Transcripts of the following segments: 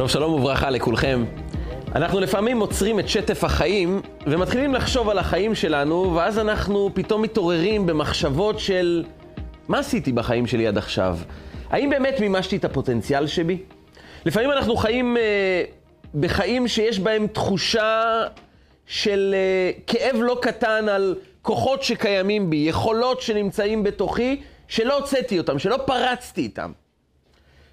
טוב, שלום וברכה לכולכם. אנחנו לפעמים עוצרים את שטף החיים ומתחילים לחשוב על החיים שלנו, ואז אנחנו פתאום מתעוררים במחשבות של מה עשיתי בחיים שלי עד עכשיו? האם באמת מימשתי את הפוטנציאל שבי? לפעמים אנחנו חיים אה, בחיים שיש בהם תחושה של אה, כאב לא קטן על כוחות שקיימים בי, יכולות שנמצאים בתוכי, שלא הוצאתי אותם, שלא פרצתי איתם.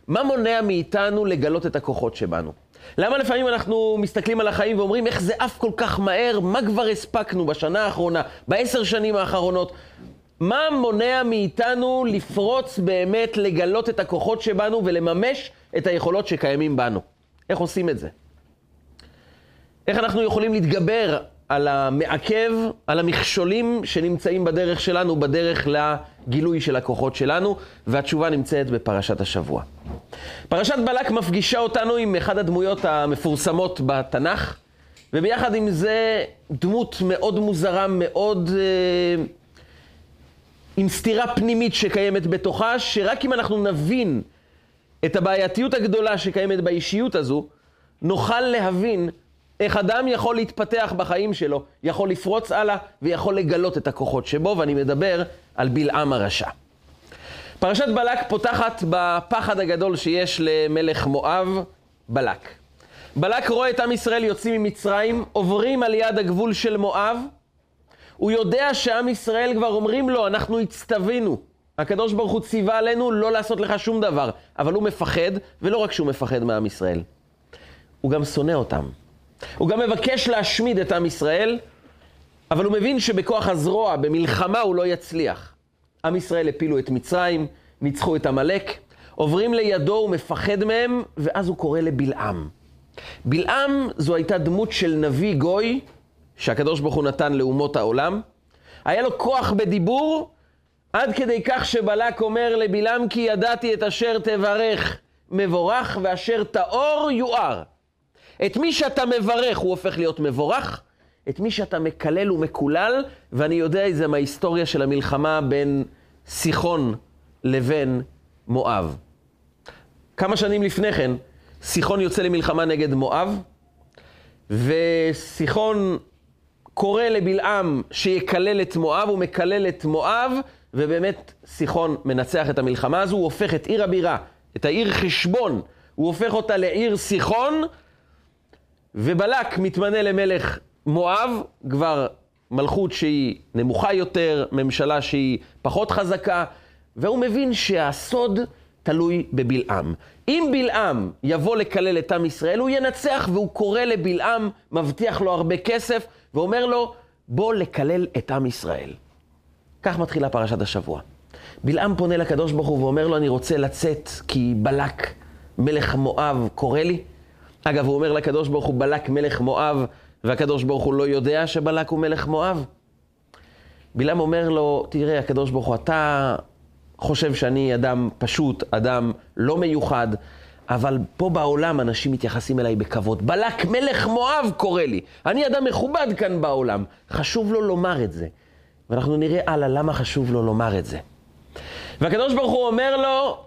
מה מונע מאיתנו לגלות את הכוחות שבנו? למה לפעמים אנחנו מסתכלים על החיים ואומרים איך זה עף כל כך מהר, מה כבר הספקנו בשנה האחרונה, בעשר שנים האחרונות? מה מונע מאיתנו לפרוץ באמת, לגלות את הכוחות שבנו ולממש את היכולות שקיימים בנו? איך עושים את זה? איך אנחנו יכולים להתגבר על המעכב, על המכשולים שנמצאים בדרך שלנו, בדרך לגילוי של הכוחות שלנו, והתשובה נמצאת בפרשת השבוע. פרשת בלק מפגישה אותנו עם אחד הדמויות המפורסמות בתנ"ך, וביחד עם זה דמות מאוד מוזרה, מאוד... אה, עם סתירה פנימית שקיימת בתוכה, שרק אם אנחנו נבין את הבעייתיות הגדולה שקיימת באישיות הזו, נוכל להבין איך אדם יכול להתפתח בחיים שלו, יכול לפרוץ הלאה ויכול לגלות את הכוחות שבו, ואני מדבר על בלעם הרשע. פרשת בלק פותחת בפחד הגדול שיש למלך מואב, בלק. בלק רואה את עם ישראל יוצאים ממצרים, עוברים על יד הגבול של מואב. הוא יודע שעם ישראל כבר אומרים לו, אנחנו הצטווינו. הקדוש ברוך הוא ציווה עלינו לא לעשות לך שום דבר. אבל הוא מפחד, ולא רק שהוא מפחד מעם ישראל, הוא גם שונא אותם. הוא גם מבקש להשמיד את עם ישראל, אבל הוא מבין שבכוח הזרוע, במלחמה, הוא לא יצליח. עם ישראל הפילו את מצרים, ניצחו את עמלק, עוברים לידו, הוא מפחד מהם, ואז הוא קורא לבלעם. בלעם זו הייתה דמות של נביא גוי, שהקדוש ברוך הוא נתן לאומות העולם. היה לו כוח בדיבור, עד כדי כך שבלק אומר לבלעם, כי ידעתי את אשר תברך מבורך, ואשר טהור יואר. את מי שאתה מברך הוא הופך להיות מבורך, את מי שאתה מקלל הוא מקולל, ואני יודע את זה מההיסטוריה של המלחמה בין סיחון לבין מואב. כמה שנים לפני כן, סיחון יוצא למלחמה נגד מואב, וסיחון קורא לבלעם שיקלל את מואב, הוא מקלל את מואב, ובאמת סיחון מנצח את המלחמה הזו, הוא הופך את עיר הבירה, את העיר חשבון, הוא הופך אותה לעיר סיחון, ובלק מתמנה למלך מואב, כבר מלכות שהיא נמוכה יותר, ממשלה שהיא פחות חזקה, והוא מבין שהסוד תלוי בבלעם. אם בלעם יבוא לקלל את עם ישראל, הוא ינצח, והוא קורא לבלעם, מבטיח לו הרבה כסף, ואומר לו, בוא לקלל את עם ישראל. כך מתחילה פרשת השבוע. בלעם פונה לקדוש ברוך הוא ואומר לו, אני רוצה לצאת כי בלק, מלך מואב, קורא לי. אגב, הוא אומר לקדוש ברוך הוא, בלק מלך מואב, והקדוש ברוך הוא לא יודע שבלק הוא מלך מואב? בלעם אומר לו, תראה, הקדוש ברוך הוא, אתה חושב שאני אדם פשוט, אדם לא מיוחד, אבל פה בעולם אנשים מתייחסים אליי בכבוד. בלק מלך מואב קורא לי. אני אדם מכובד כאן בעולם. חשוב לו לומר את זה. ואנחנו נראה הלאה למה חשוב לו לומר את זה. והקדוש ברוך הוא אומר לו,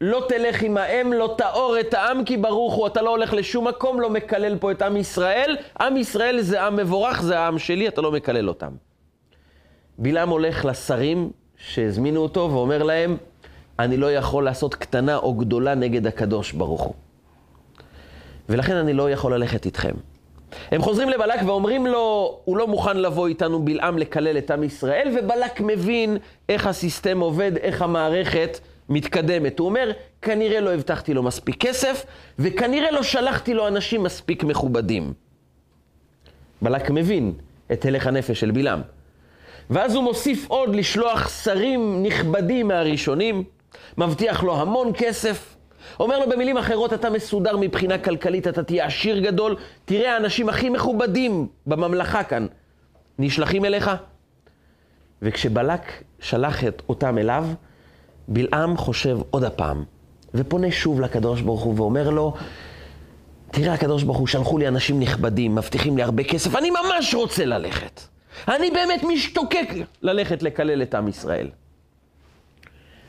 לא תלך עם האם, לא תאור את העם, כי ברוך הוא, אתה לא הולך לשום מקום, לא מקלל פה את עם ישראל. עם ישראל זה עם מבורך, זה העם שלי, אתה לא מקלל אותם. בלעם הולך לשרים שהזמינו אותו ואומר להם, אני לא יכול לעשות קטנה או גדולה נגד הקדוש ברוך הוא. ולכן אני לא יכול ללכת איתכם. הם חוזרים לבלק ואומרים לו, הוא לא מוכן לבוא איתנו בלעם לקלל את עם ישראל, ובלק מבין איך הסיסטם עובד, איך המערכת מתקדמת. הוא אומר, כנראה לא הבטחתי לו מספיק כסף, וכנראה לא שלחתי לו אנשים מספיק מכובדים. בלק מבין את הלך הנפש של בלעם. ואז הוא מוסיף עוד לשלוח שרים נכבדים מהראשונים, מבטיח לו המון כסף, אומר לו במילים אחרות, אתה מסודר מבחינה כלכלית, אתה תהיה עשיר גדול, תראה האנשים הכי מכובדים בממלכה כאן, נשלחים אליך. וכשבלק שלח את אותם אליו, בלעם חושב עוד הפעם, ופונה שוב לקדוש ברוך הוא ואומר לו, תראה הקדוש ברוך הוא, שלחו לי אנשים נכבדים, מבטיחים לי הרבה כסף, אני ממש רוצה ללכת. אני באמת משתוקק ללכת לקלל את עם ישראל.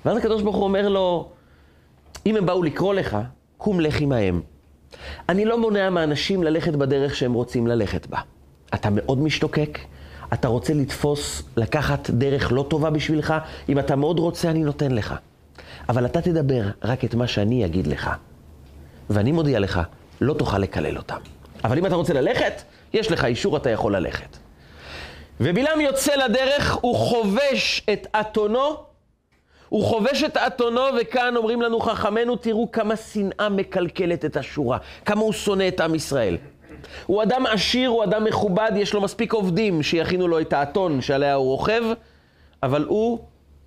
ואז הקדוש ברוך הוא אומר לו, אם הם באו לקרוא לך, קום לך עמהם. אני לא מונע מאנשים ללכת בדרך שהם רוצים ללכת בה. אתה מאוד משתוקק, אתה רוצה לתפוס, לקחת דרך לא טובה בשבילך, אם אתה מאוד רוצה, אני נותן לך. אבל אתה תדבר רק את מה שאני אגיד לך. ואני מודיע לך, לא תוכל לקלל אותם. אבל אם אתה רוצה ללכת, יש לך אישור, אתה יכול ללכת. ובלעם יוצא לדרך, הוא חובש את אתונו, הוא חובש את אתונו, וכאן אומרים לנו חכמינו, תראו כמה שנאה מקלקלת את השורה, כמה הוא שונא את עם ישראל. הוא אדם עשיר, הוא אדם מכובד, יש לו מספיק עובדים שיכינו לו את האתון שעליה הוא רוכב, אבל הוא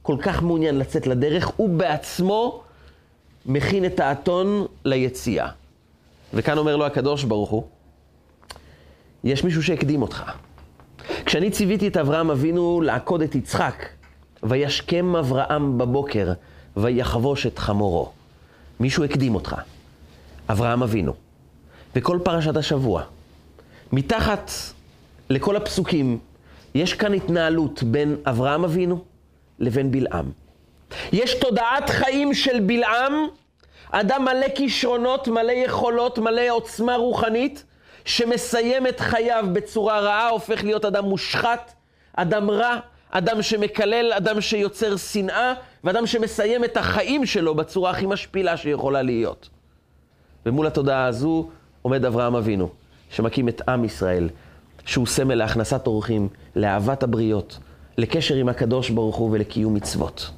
כל כך מעוניין לצאת לדרך, הוא בעצמו מכין את האתון ליציאה. וכאן אומר לו הקדוש ברוך הוא, יש מישהו שהקדים אותך. כשאני ציוויתי את אברהם אבינו לעקוד את יצחק, וישכם אברהם בבוקר, ויחבוש את חמורו. מישהו הקדים אותך, אברהם אבינו. וכל פרשת השבוע, מתחת לכל הפסוקים, יש כאן התנהלות בין אברהם אבינו לבין בלעם. יש תודעת חיים של בלעם, אדם מלא כישרונות, מלא יכולות, מלא עוצמה רוחנית, שמסיים את חייו בצורה רעה, הופך להיות אדם מושחת, אדם רע, אדם שמקלל, אדם שיוצר שנאה, ואדם שמסיים את החיים שלו בצורה הכי משפילה שיכולה להיות. ומול התודעה הזו עומד אברהם אבינו, שמקים את עם ישראל, שהוא סמל להכנסת אורחים, לאהבת הבריות, לקשר עם הקדוש ברוך הוא ולקיום מצוות.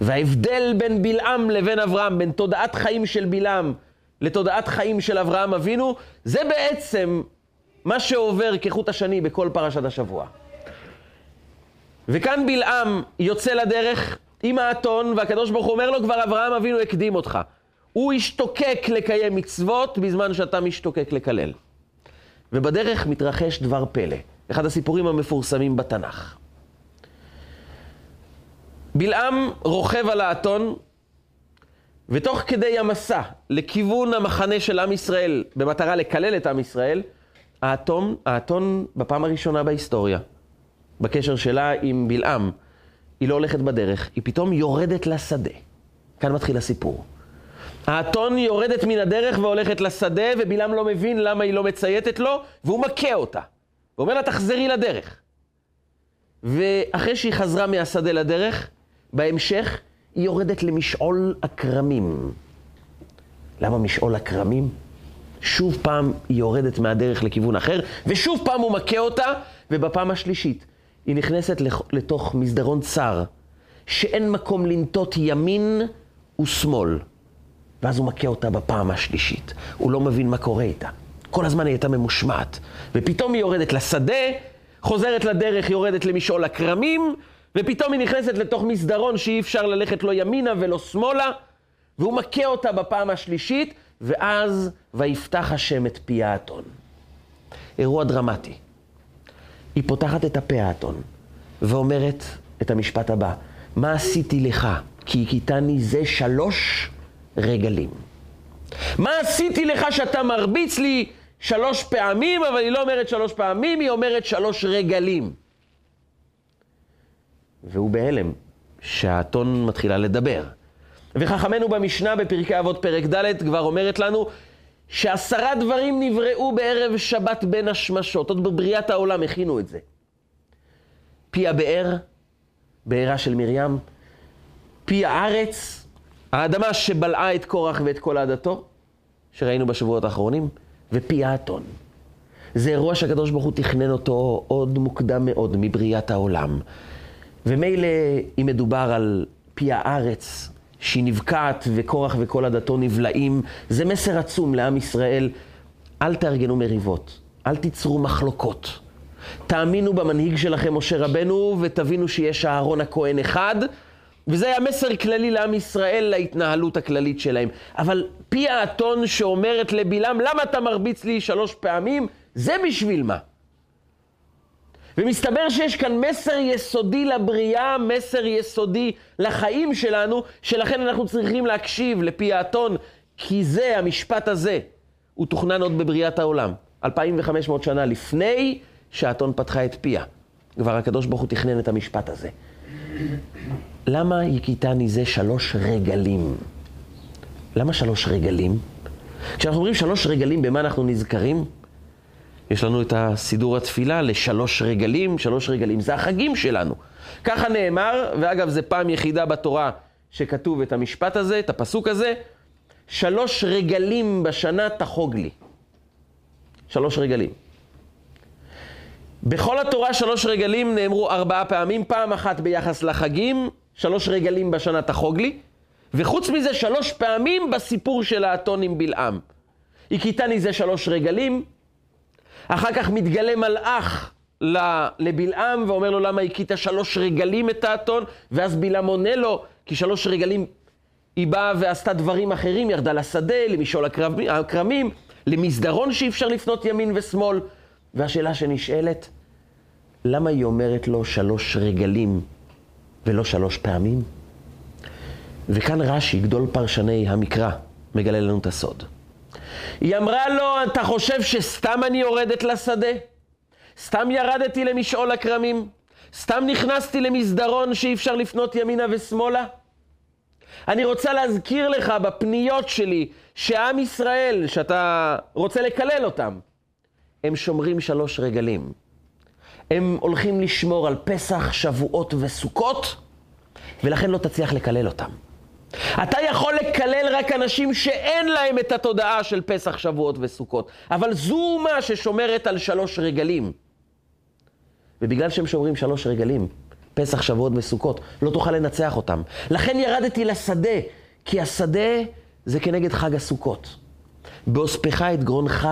וההבדל בין בלעם לבין אברהם, בין תודעת חיים של בלעם לתודעת חיים של אברהם אבינו, זה בעצם מה שעובר כחוט השני בכל פרשת השבוע. וכאן בלעם יוצא לדרך עם האתון, והקדוש ברוך הוא אומר לו, כבר אברהם אבינו הקדים אותך. הוא השתוקק לקיים מצוות בזמן שאתה משתוקק לקלל. ובדרך מתרחש דבר פלא, אחד הסיפורים המפורסמים בתנ"ך. בלעם רוכב על האתון, ותוך כדי המסע לכיוון המחנה של עם ישראל, במטרה לקלל את עם ישראל, האתון, האתון בפעם הראשונה בהיסטוריה, בקשר שלה עם בלעם, היא לא הולכת בדרך, היא פתאום יורדת לשדה. כאן מתחיל הסיפור. האתון יורדת מן הדרך והולכת לשדה, ובלעם לא מבין למה היא לא מצייתת לו, והוא מכה אותה. הוא אומר לה, תחזרי לדרך. ואחרי שהיא חזרה מהשדה לדרך, בהמשך היא יורדת למשעול הכרמים. למה משעול הכרמים? שוב פעם היא יורדת מהדרך לכיוון אחר, ושוב פעם הוא מכה אותה, ובפעם השלישית היא נכנסת לתוך מסדרון צר, שאין מקום לנטות ימין ושמאל. ואז הוא מכה אותה בפעם השלישית. הוא לא מבין מה קורה איתה. כל הזמן היא הייתה ממושמעת. ופתאום היא יורדת לשדה, חוזרת לדרך, יורדת למשעול הכרמים, ופתאום היא נכנסת לתוך מסדרון שאי אפשר ללכת לא ימינה ולא שמאלה, והוא מכה אותה בפעם השלישית, ואז ויפתח השם את פי האתון. אירוע דרמטי. היא פותחת את הפה האתון, ואומרת את המשפט הבא, מה עשיתי לך? כי הכיתני זה שלוש רגלים. מה עשיתי לך שאתה מרביץ לי שלוש פעמים, אבל היא לא אומרת שלוש פעמים, היא אומרת שלוש רגלים. והוא בהלם שהאתון מתחילה לדבר. וחכמנו במשנה בפרקי אבות פרק ד' כבר אומרת לנו שעשרה דברים נבראו בערב שבת בין השמשות. עוד בבריאת העולם הכינו את זה. פי הבאר, בארה של מרים, פי הארץ, האדמה שבלעה את קורח ואת כל עדתו, שראינו בשבועות האחרונים, ופי האתון. זה אירוע שהקדוש ברוך הוא תכנן אותו עוד מוקדם מאוד מבריאת העולם. ומילא אם מדובר על פי הארץ, שהיא נבקעת וקורח וכל עדתו נבלעים, זה מסר עצום לעם ישראל. אל תארגנו מריבות, אל תיצרו מחלוקות. תאמינו במנהיג שלכם, משה רבנו, ותבינו שיש אהרון הכהן אחד, וזה היה מסר כללי לעם ישראל להתנהלות הכללית שלהם. אבל פי האתון שאומרת לבלעם, למה אתה מרביץ לי שלוש פעמים? זה בשביל מה? ומסתבר שיש כאן מסר יסודי לבריאה, מסר יסודי לחיים שלנו, שלכן אנחנו צריכים להקשיב לפי האתון, כי זה, המשפט הזה, הוא תוכנן עוד בבריאת העולם. 2,500 שנה לפני שהאתון פתחה את פיה. כבר הקדוש ברוך הוא תכנן את המשפט הזה. למה הכיתני זה שלוש רגלים? למה שלוש רגלים? כשאנחנו אומרים שלוש רגלים, במה אנחנו נזכרים? יש לנו את הסידור התפילה לשלוש רגלים, שלוש רגלים זה החגים שלנו. ככה נאמר, ואגב, זו פעם יחידה בתורה שכתוב את המשפט הזה, את הפסוק הזה, שלוש רגלים בשנה תחוג לי. שלוש רגלים. בכל התורה שלוש רגלים נאמרו ארבעה פעמים, פעם אחת ביחס לחגים, שלוש רגלים בשנה תחוג לי, וחוץ מזה שלוש פעמים בסיפור של האתון עם בלעם. הכיתני זה שלוש רגלים, אחר כך מתגלה מלאך לבלעם ואומר לו למה הכית שלוש רגלים את האתון, ואז בלעם עונה לו, כי שלוש רגלים היא באה ועשתה דברים אחרים, ירדה לשדה, למשעול הכרמים, למסדרון שאי אפשר לפנות ימין ושמאל. והשאלה שנשאלת, למה היא אומרת לו שלוש רגלים ולא שלוש פעמים? וכאן רש"י, גדול פרשני המקרא, מגלה לנו את הסוד. היא אמרה לו, אתה חושב שסתם אני יורדת לשדה? סתם ירדתי למשעול הכרמים? סתם נכנסתי למסדרון שאי אפשר לפנות ימינה ושמאלה? אני רוצה להזכיר לך בפניות שלי, שעם ישראל, שאתה רוצה לקלל אותם, הם שומרים שלוש רגלים. הם הולכים לשמור על פסח, שבועות וסוכות, ולכן לא תצליח לקלל אותם. אתה יכול לקלל רק אנשים שאין להם את התודעה של פסח, שבועות וסוכות. אבל זו אומה ששומרת על שלוש רגלים. ובגלל שהם שומרים שלוש רגלים, פסח, שבועות וסוכות, לא תוכל לנצח אותם. לכן ירדתי לשדה, כי השדה זה כנגד חג הסוכות. באוספך את גרונך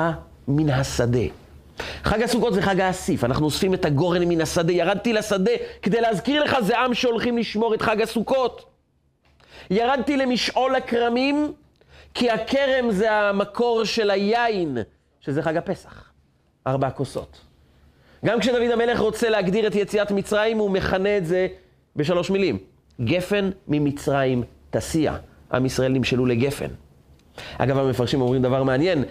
מן השדה. חג הסוכות זה חג האסיף, אנחנו אוספים את הגורן מן השדה, ירדתי לשדה כדי להזכיר לך, זה עם שהולכים לשמור את חג הסוכות. ירדתי למשעול הכרמים, כי הכרם זה המקור של היין, שזה חג הפסח. ארבע כוסות. גם כשדוד המלך רוצה להגדיר את יציאת מצרים, הוא מכנה את זה בשלוש מילים. גפן ממצרים תסיע. עם ישראל נמשלו לגפן. אגב, המפרשים אומרים דבר מעניין,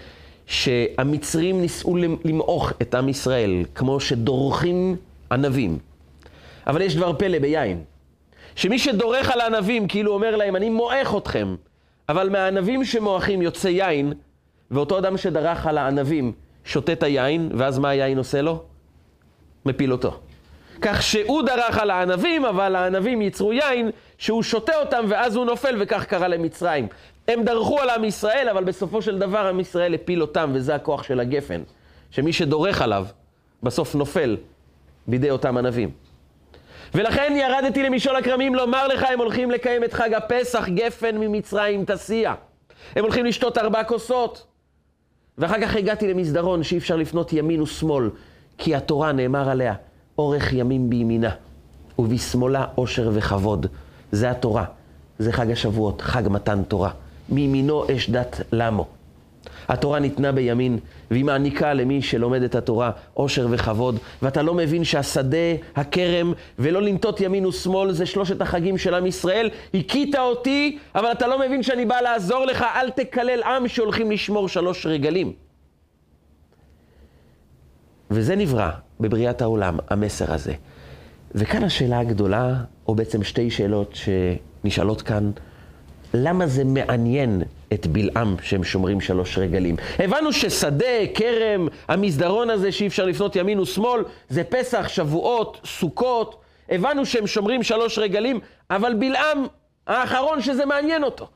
שהמצרים ניסו למעוך את עם ישראל, כמו שדורכים ענבים. אבל יש דבר פלא ביין. שמי שדורך על הענבים, כאילו אומר להם, אני מועך אתכם, אבל מהענבים שמועכים יוצא יין, ואותו אדם שדרך על הענבים שותה את היין, ואז מה היין עושה לו? מפיל אותו. כך שהוא דרך על הענבים, אבל הענבים ייצרו יין, שהוא שותה אותם, ואז הוא נופל, וכך קרה למצרים. הם דרכו על עם ישראל, אבל בסופו של דבר עם ישראל הפיל אותם, וזה הכוח של הגפן. שמי שדורך עליו, בסוף נופל בידי אותם ענבים. ולכן ירדתי למשעול הכרמים לומר לך, הם הולכים לקיים את חג הפסח, גפן ממצרים תסיע. הם הולכים לשתות ארבע כוסות. ואחר כך הגעתי למסדרון שאי אפשר לפנות ימין ושמאל, כי התורה נאמר עליה, אורך ימים בימינה, ובשמאלה עושר וכבוד. זה התורה, זה חג השבועות, חג מתן תורה. מימינו אש דת למו. התורה ניתנה בימין, והיא מעניקה למי שלומד את התורה עושר וכבוד, ואתה לא מבין שהשדה, הכרם, ולא לנטות ימין ושמאל זה שלושת החגים של עם ישראל. הכית אותי, אבל אתה לא מבין שאני בא לעזור לך, אל תקלל עם שהולכים לשמור שלוש רגלים. וזה נברא בבריאת העולם, המסר הזה. וכאן השאלה הגדולה, או בעצם שתי שאלות שנשאלות כאן, למה זה מעניין את בלעם שהם שומרים שלוש רגלים? הבנו ששדה, כרם, המסדרון הזה שאי אפשר לפנות ימין ושמאל, זה פסח, שבועות, סוכות. הבנו שהם שומרים שלוש רגלים, אבל בלעם האחרון שזה מעניין אותו.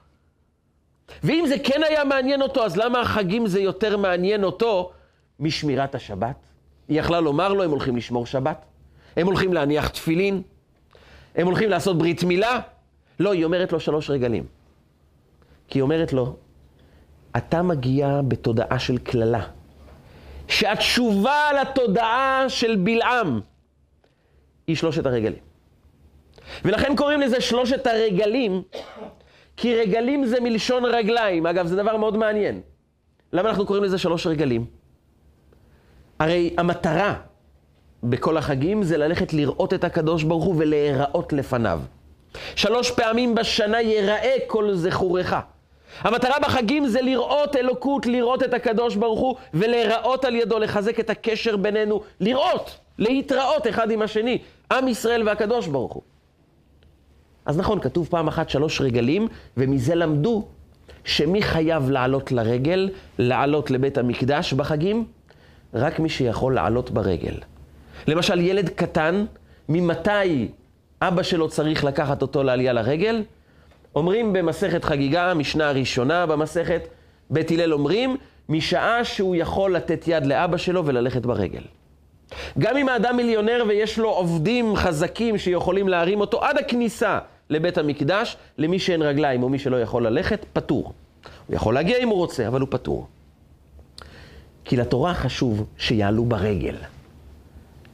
ואם זה כן היה מעניין אותו, אז למה החגים זה יותר מעניין אותו משמירת השבת? היא יכלה לומר לו, הם הולכים לשמור שבת, הם הולכים להניח תפילין, הם הולכים לעשות ברית מילה. לא, היא אומרת לו שלוש רגלים. כי היא אומרת לו, אתה מגיע בתודעה של קללה, שהתשובה לתודעה של בלעם היא שלושת הרגלים. ולכן קוראים לזה שלושת הרגלים, כי רגלים זה מלשון רגליים. אגב, זה דבר מאוד מעניין. למה אנחנו קוראים לזה שלוש רגלים? הרי המטרה בכל החגים זה ללכת לראות את הקדוש ברוך הוא ולהיראות לפניו. שלוש פעמים בשנה ייראה כל זכורך. המטרה בחגים זה לראות אלוקות, לראות את הקדוש ברוך הוא ולהיראות על ידו, לחזק את הקשר בינינו, לראות, להתראות אחד עם השני, עם ישראל והקדוש ברוך הוא. אז נכון, כתוב פעם אחת שלוש רגלים, ומזה למדו שמי חייב לעלות לרגל, לעלות לבית המקדש בחגים? רק מי שיכול לעלות ברגל. למשל, ילד קטן, ממתי אבא שלו צריך לקחת אותו לעלייה לרגל? אומרים במסכת חגיגה, המשנה הראשונה במסכת, בית הלל אומרים, משעה שהוא יכול לתת יד לאבא שלו וללכת ברגל. גם אם האדם מיליונר ויש לו עובדים חזקים שיכולים להרים אותו עד הכניסה לבית המקדש, למי שאין רגליים או מי שלא יכול ללכת, פטור. הוא יכול להגיע אם הוא רוצה, אבל הוא פטור. כי לתורה חשוב שיעלו ברגל.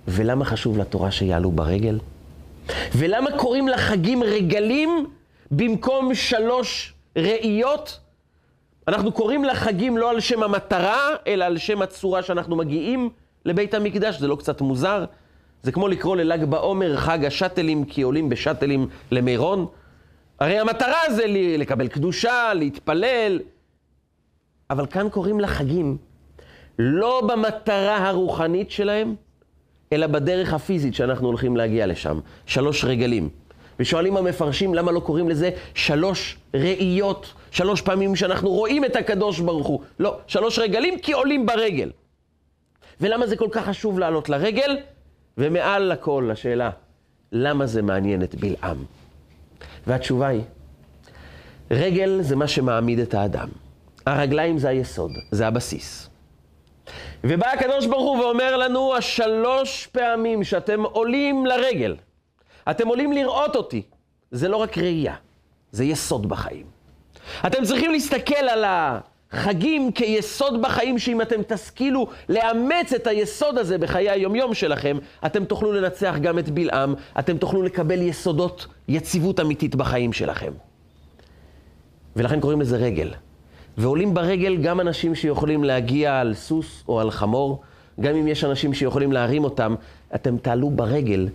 ולמה חשוב לתורה שיעלו ברגל? ולמה קוראים לחגים רגלים במקום שלוש ראיות? אנחנו קוראים לחגים לא על שם המטרה, אלא על שם הצורה שאנחנו מגיעים לבית המקדש. זה לא קצת מוזר? זה כמו לקרוא לל"ג בעומר חג השאטלים, כי עולים בשאטלים למירון. הרי המטרה זה לקבל קדושה, להתפלל. אבל כאן קוראים לחגים לא במטרה הרוחנית שלהם, אלא בדרך הפיזית שאנחנו הולכים להגיע לשם. שלוש רגלים. ושואלים המפרשים למה לא קוראים לזה שלוש ראיות, שלוש פעמים שאנחנו רואים את הקדוש ברוך הוא. לא, שלוש רגלים כי עולים ברגל. ולמה זה כל כך חשוב לעלות לרגל? ומעל לכל, השאלה, למה זה מעניין את בלעם? והתשובה היא, רגל זה מה שמעמיד את האדם. הרגליים זה היסוד, זה הבסיס. ובא הקדוש ברוך הוא ואומר לנו, השלוש פעמים שאתם עולים לרגל, אתם עולים לראות אותי, זה לא רק ראייה, זה יסוד בחיים. אתם צריכים להסתכל על החגים כיסוד בחיים, שאם אתם תשכילו לאמץ את היסוד הזה בחיי היומיום שלכם, אתם תוכלו לנצח גם את בלעם, אתם תוכלו לקבל יסודות יציבות אמיתית בחיים שלכם. ולכן קוראים לזה רגל. ועולים ברגל גם אנשים שיכולים להגיע על סוס או על חמור, גם אם יש אנשים שיכולים להרים אותם, אתם תעלו ברגל,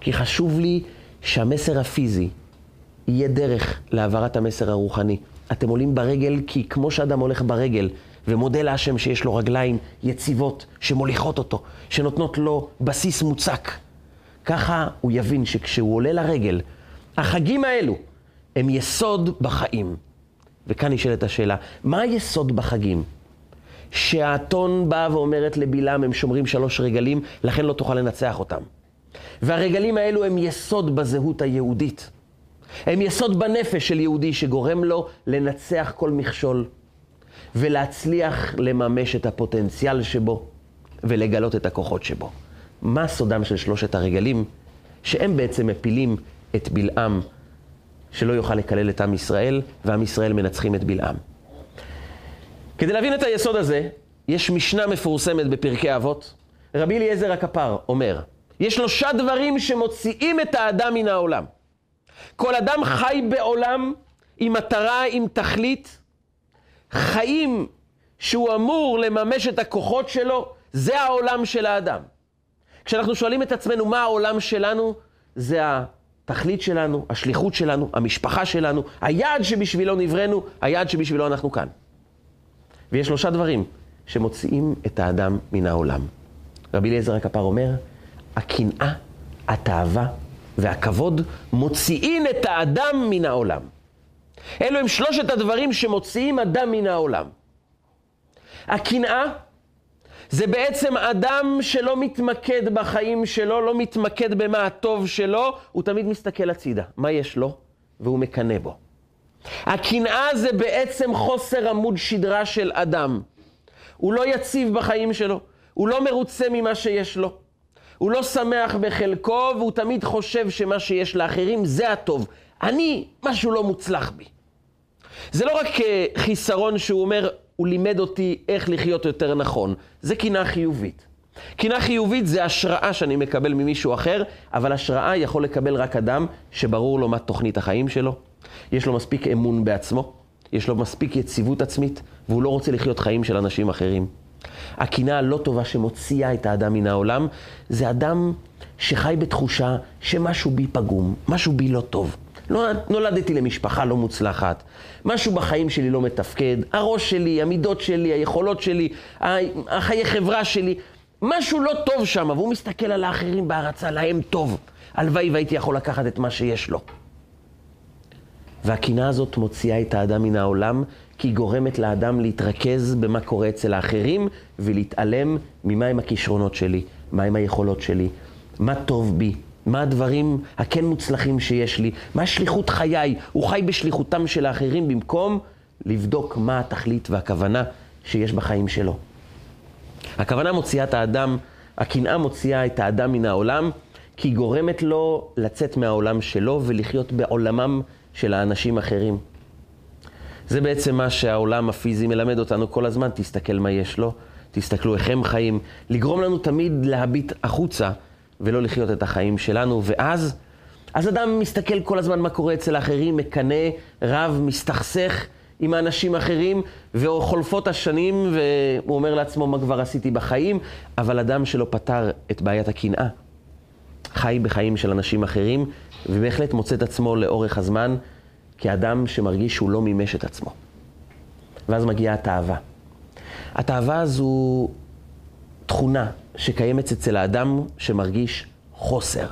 כי חשוב לי שהמסר הפיזי יהיה דרך להעברת המסר הרוחני. אתם עולים ברגל כי כמו שאדם הולך ברגל ומודה להשם שיש לו רגליים יציבות שמוליכות אותו, שנותנות לו בסיס מוצק, ככה הוא יבין שכשהוא עולה לרגל, החגים האלו הם יסוד בחיים. וכאן נשאלת השאלה, מה היסוד בחגים? שהאתון באה ואומרת לבלעם, הם שומרים שלוש רגלים, לכן לא תוכל לנצח אותם. והרגלים האלו הם יסוד בזהות היהודית. הם יסוד בנפש של יהודי שגורם לו לנצח כל מכשול ולהצליח לממש את הפוטנציאל שבו ולגלות את הכוחות שבו. מה סודם של שלושת הרגלים? שהם בעצם מפילים את בלעם שלא יוכל לקלל את עם ישראל, ועם ישראל מנצחים את בלעם. כדי להבין את היסוד הזה, יש משנה מפורסמת בפרקי אבות. רבי אליעזר הכפר אומר, יש שלושה דברים שמוציאים את האדם מן העולם. כל אדם חי בעולם עם מטרה, עם תכלית. חיים שהוא אמור לממש את הכוחות שלו, זה העולם של האדם. כשאנחנו שואלים את עצמנו מה העולם שלנו, זה התכלית שלנו, השליחות שלנו, המשפחה שלנו, היעד שבשבילו נבראנו, היעד שבשבילו אנחנו כאן. ויש שלושה דברים שמוציאים את האדם מן העולם. רבי אליעזר הכפר אומר, הקנאה, התאווה והכבוד מוציאים את האדם מן העולם. אלו הם שלושת הדברים שמוציאים אדם מן העולם. הקנאה זה בעצם אדם שלא מתמקד בחיים שלו, לא מתמקד במה הטוב שלו, הוא תמיד מסתכל הצידה, מה יש לו, והוא מקנא בו. הקנאה זה בעצם חוסר עמוד שדרה של אדם. הוא לא יציב בחיים שלו, הוא לא מרוצה ממה שיש לו. הוא לא שמח בחלקו, והוא תמיד חושב שמה שיש לאחרים זה הטוב. אני, משהו לא מוצלח בי. זה לא רק אה, חיסרון שהוא אומר, הוא לימד אותי איך לחיות יותר נכון. זה קינה חיובית. קינה חיובית זה השראה שאני מקבל ממישהו אחר, אבל השראה יכול לקבל רק אדם שברור לו מה תוכנית החיים שלו, יש לו מספיק אמון בעצמו, יש לו מספיק יציבות עצמית, והוא לא רוצה לחיות חיים של אנשים אחרים. הקינה הלא טובה שמוציאה את האדם מן העולם, זה אדם שחי בתחושה שמשהו בי פגום, משהו בי לא טוב. לא נולדתי למשפחה לא מוצלחת, משהו בחיים שלי לא מתפקד, הראש שלי, המידות שלי, היכולות שלי, החיי חברה שלי, משהו לא טוב שם, והוא מסתכל על האחרים בהערצה, להם טוב. הלוואי והייתי יכול לקחת את מה שיש לו. והקנאה הזאת מוציאה את האדם מן העולם, כי היא גורמת לאדם להתרכז במה קורה אצל האחרים, ולהתעלם ממה הם הכישרונות שלי, מה הם היכולות שלי, מה טוב בי, מה הדברים הכן מוצלחים שיש לי, מה שליחות חיי. הוא חי בשליחותם של האחרים במקום לבדוק מה התכלית והכוונה שיש בחיים שלו. הכוונה מוציאה את האדם, הקנאה מוציאה את האדם מן העולם, כי היא גורמת לו לצאת מהעולם שלו ולחיות בעולמם של האנשים אחרים. זה בעצם מה שהעולם הפיזי מלמד אותנו כל הזמן, תסתכל מה יש לו, תסתכלו איך הם חיים, לגרום לנו תמיד להביט החוצה ולא לחיות את החיים שלנו, ואז, אז אדם מסתכל כל הזמן מה קורה אצל האחרים, מקנא, רב, מסתכסך עם האנשים האחרים, וחולפות השנים, והוא אומר לעצמו מה כבר עשיתי בחיים, אבל אדם שלא פתר את בעיית הקנאה, חי בחיים של אנשים אחרים, ובהחלט מוצא את עצמו לאורך הזמן כאדם שמרגיש שהוא לא מימש את עצמו. ואז מגיעה התאווה. התאווה הזו תכונה שקיימת אצל האדם שמרגיש חוסר.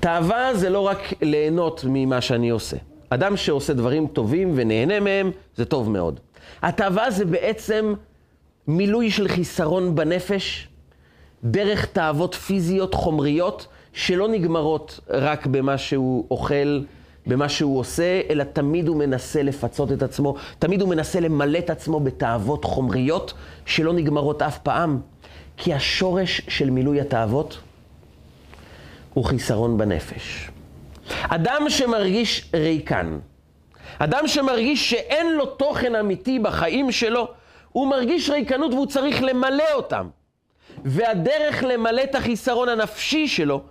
תאווה זה לא רק ליהנות ממה שאני עושה. אדם שעושה דברים טובים ונהנה מהם, זה טוב מאוד. התאווה זה בעצם מילוי של חיסרון בנפש, דרך תאוות פיזיות חומריות, שלא נגמרות רק במה שהוא אוכל, במה שהוא עושה, אלא תמיד הוא מנסה לפצות את עצמו, תמיד הוא מנסה למלא את עצמו בתאוות חומריות שלא נגמרות אף פעם. כי השורש של מילוי התאוות הוא חיסרון בנפש. אדם שמרגיש ריקן, אדם שמרגיש שאין לו תוכן אמיתי בחיים שלו, הוא מרגיש ריקנות והוא צריך למלא אותם. והדרך למלא את החיסרון הנפשי שלו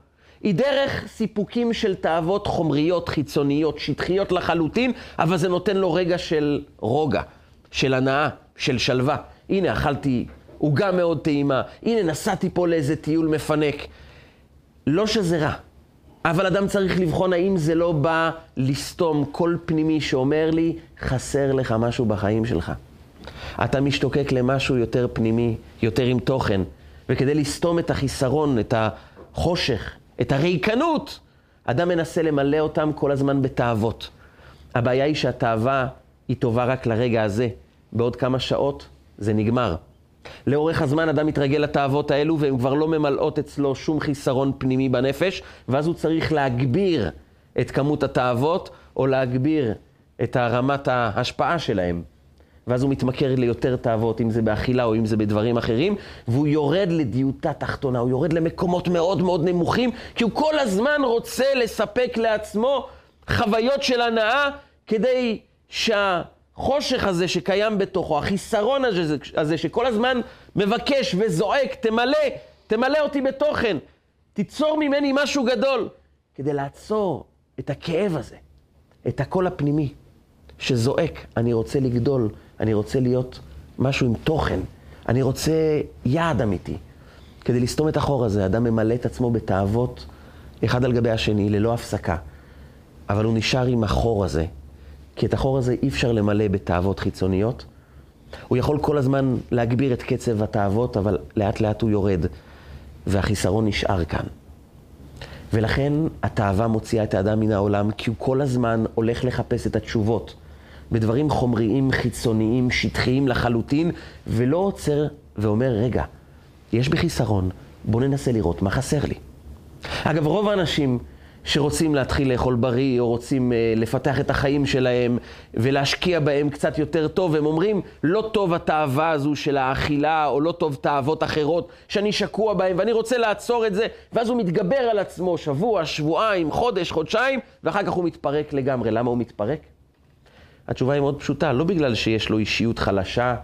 היא דרך סיפוקים של תאוות חומריות, חיצוניות, שטחיות לחלוטין, אבל זה נותן לו רגע של רוגע, של הנאה, של שלווה. הנה, אכלתי עוגה מאוד טעימה, הנה, נסעתי פה לאיזה טיול מפנק. לא שזה רע, אבל אדם צריך לבחון האם זה לא בא לסתום קול פנימי שאומר לי, חסר לך משהו בחיים שלך. אתה משתוקק למשהו יותר פנימי, יותר עם תוכן, וכדי לסתום את החיסרון, את החושך, את הריקנות, אדם מנסה למלא אותם כל הזמן בתאוות. הבעיה היא שהתאווה היא טובה רק לרגע הזה. בעוד כמה שעות זה נגמר. לאורך הזמן אדם מתרגל לתאוות האלו והן כבר לא ממלאות אצלו שום חיסרון פנימי בנפש, ואז הוא צריך להגביר את כמות התאוות או להגביר את רמת ההשפעה שלהם. ואז הוא מתמכר ליותר תאוות, אם זה באכילה או אם זה בדברים אחרים, והוא יורד לדיוטה תחתונה, הוא יורד למקומות מאוד מאוד נמוכים, כי הוא כל הזמן רוצה לספק לעצמו חוויות של הנאה, כדי שהחושך הזה שקיים בתוכו, החיסרון הזה, הזה שכל הזמן מבקש וזועק, תמלא, תמלא אותי בתוכן, תיצור ממני משהו גדול, כדי לעצור את הכאב הזה, את הקול הפנימי שזועק, אני רוצה לגדול. אני רוצה להיות משהו עם תוכן. אני רוצה יעד אמיתי. כדי לסתום את החור הזה, אדם ממלא את עצמו בתאוות אחד על גבי השני, ללא הפסקה. אבל הוא נשאר עם החור הזה, כי את החור הזה אי אפשר למלא בתאוות חיצוניות. הוא יכול כל הזמן להגביר את קצב התאוות, אבל לאט לאט הוא יורד, והחיסרון נשאר כאן. ולכן התאווה מוציאה את האדם מן העולם, כי הוא כל הזמן הולך לחפש את התשובות. בדברים חומריים, חיצוניים, שטחיים לחלוטין, ולא עוצר ואומר, רגע, יש בי חיסרון, בוא ננסה לראות מה חסר לי. אגב, רוב האנשים שרוצים להתחיל לאכול בריא, או רוצים uh, לפתח את החיים שלהם ולהשקיע בהם קצת יותר טוב, הם אומרים, לא טוב התאווה הזו של האכילה, או לא טוב תאוות אחרות שאני שקוע בהם, ואני רוצה לעצור את זה, ואז הוא מתגבר על עצמו שבוע, שבועיים, חודש, חודשיים, ואחר כך הוא מתפרק לגמרי. למה הוא מתפרק? התשובה היא מאוד פשוטה, לא בגלל שיש לו אישיות חלשה,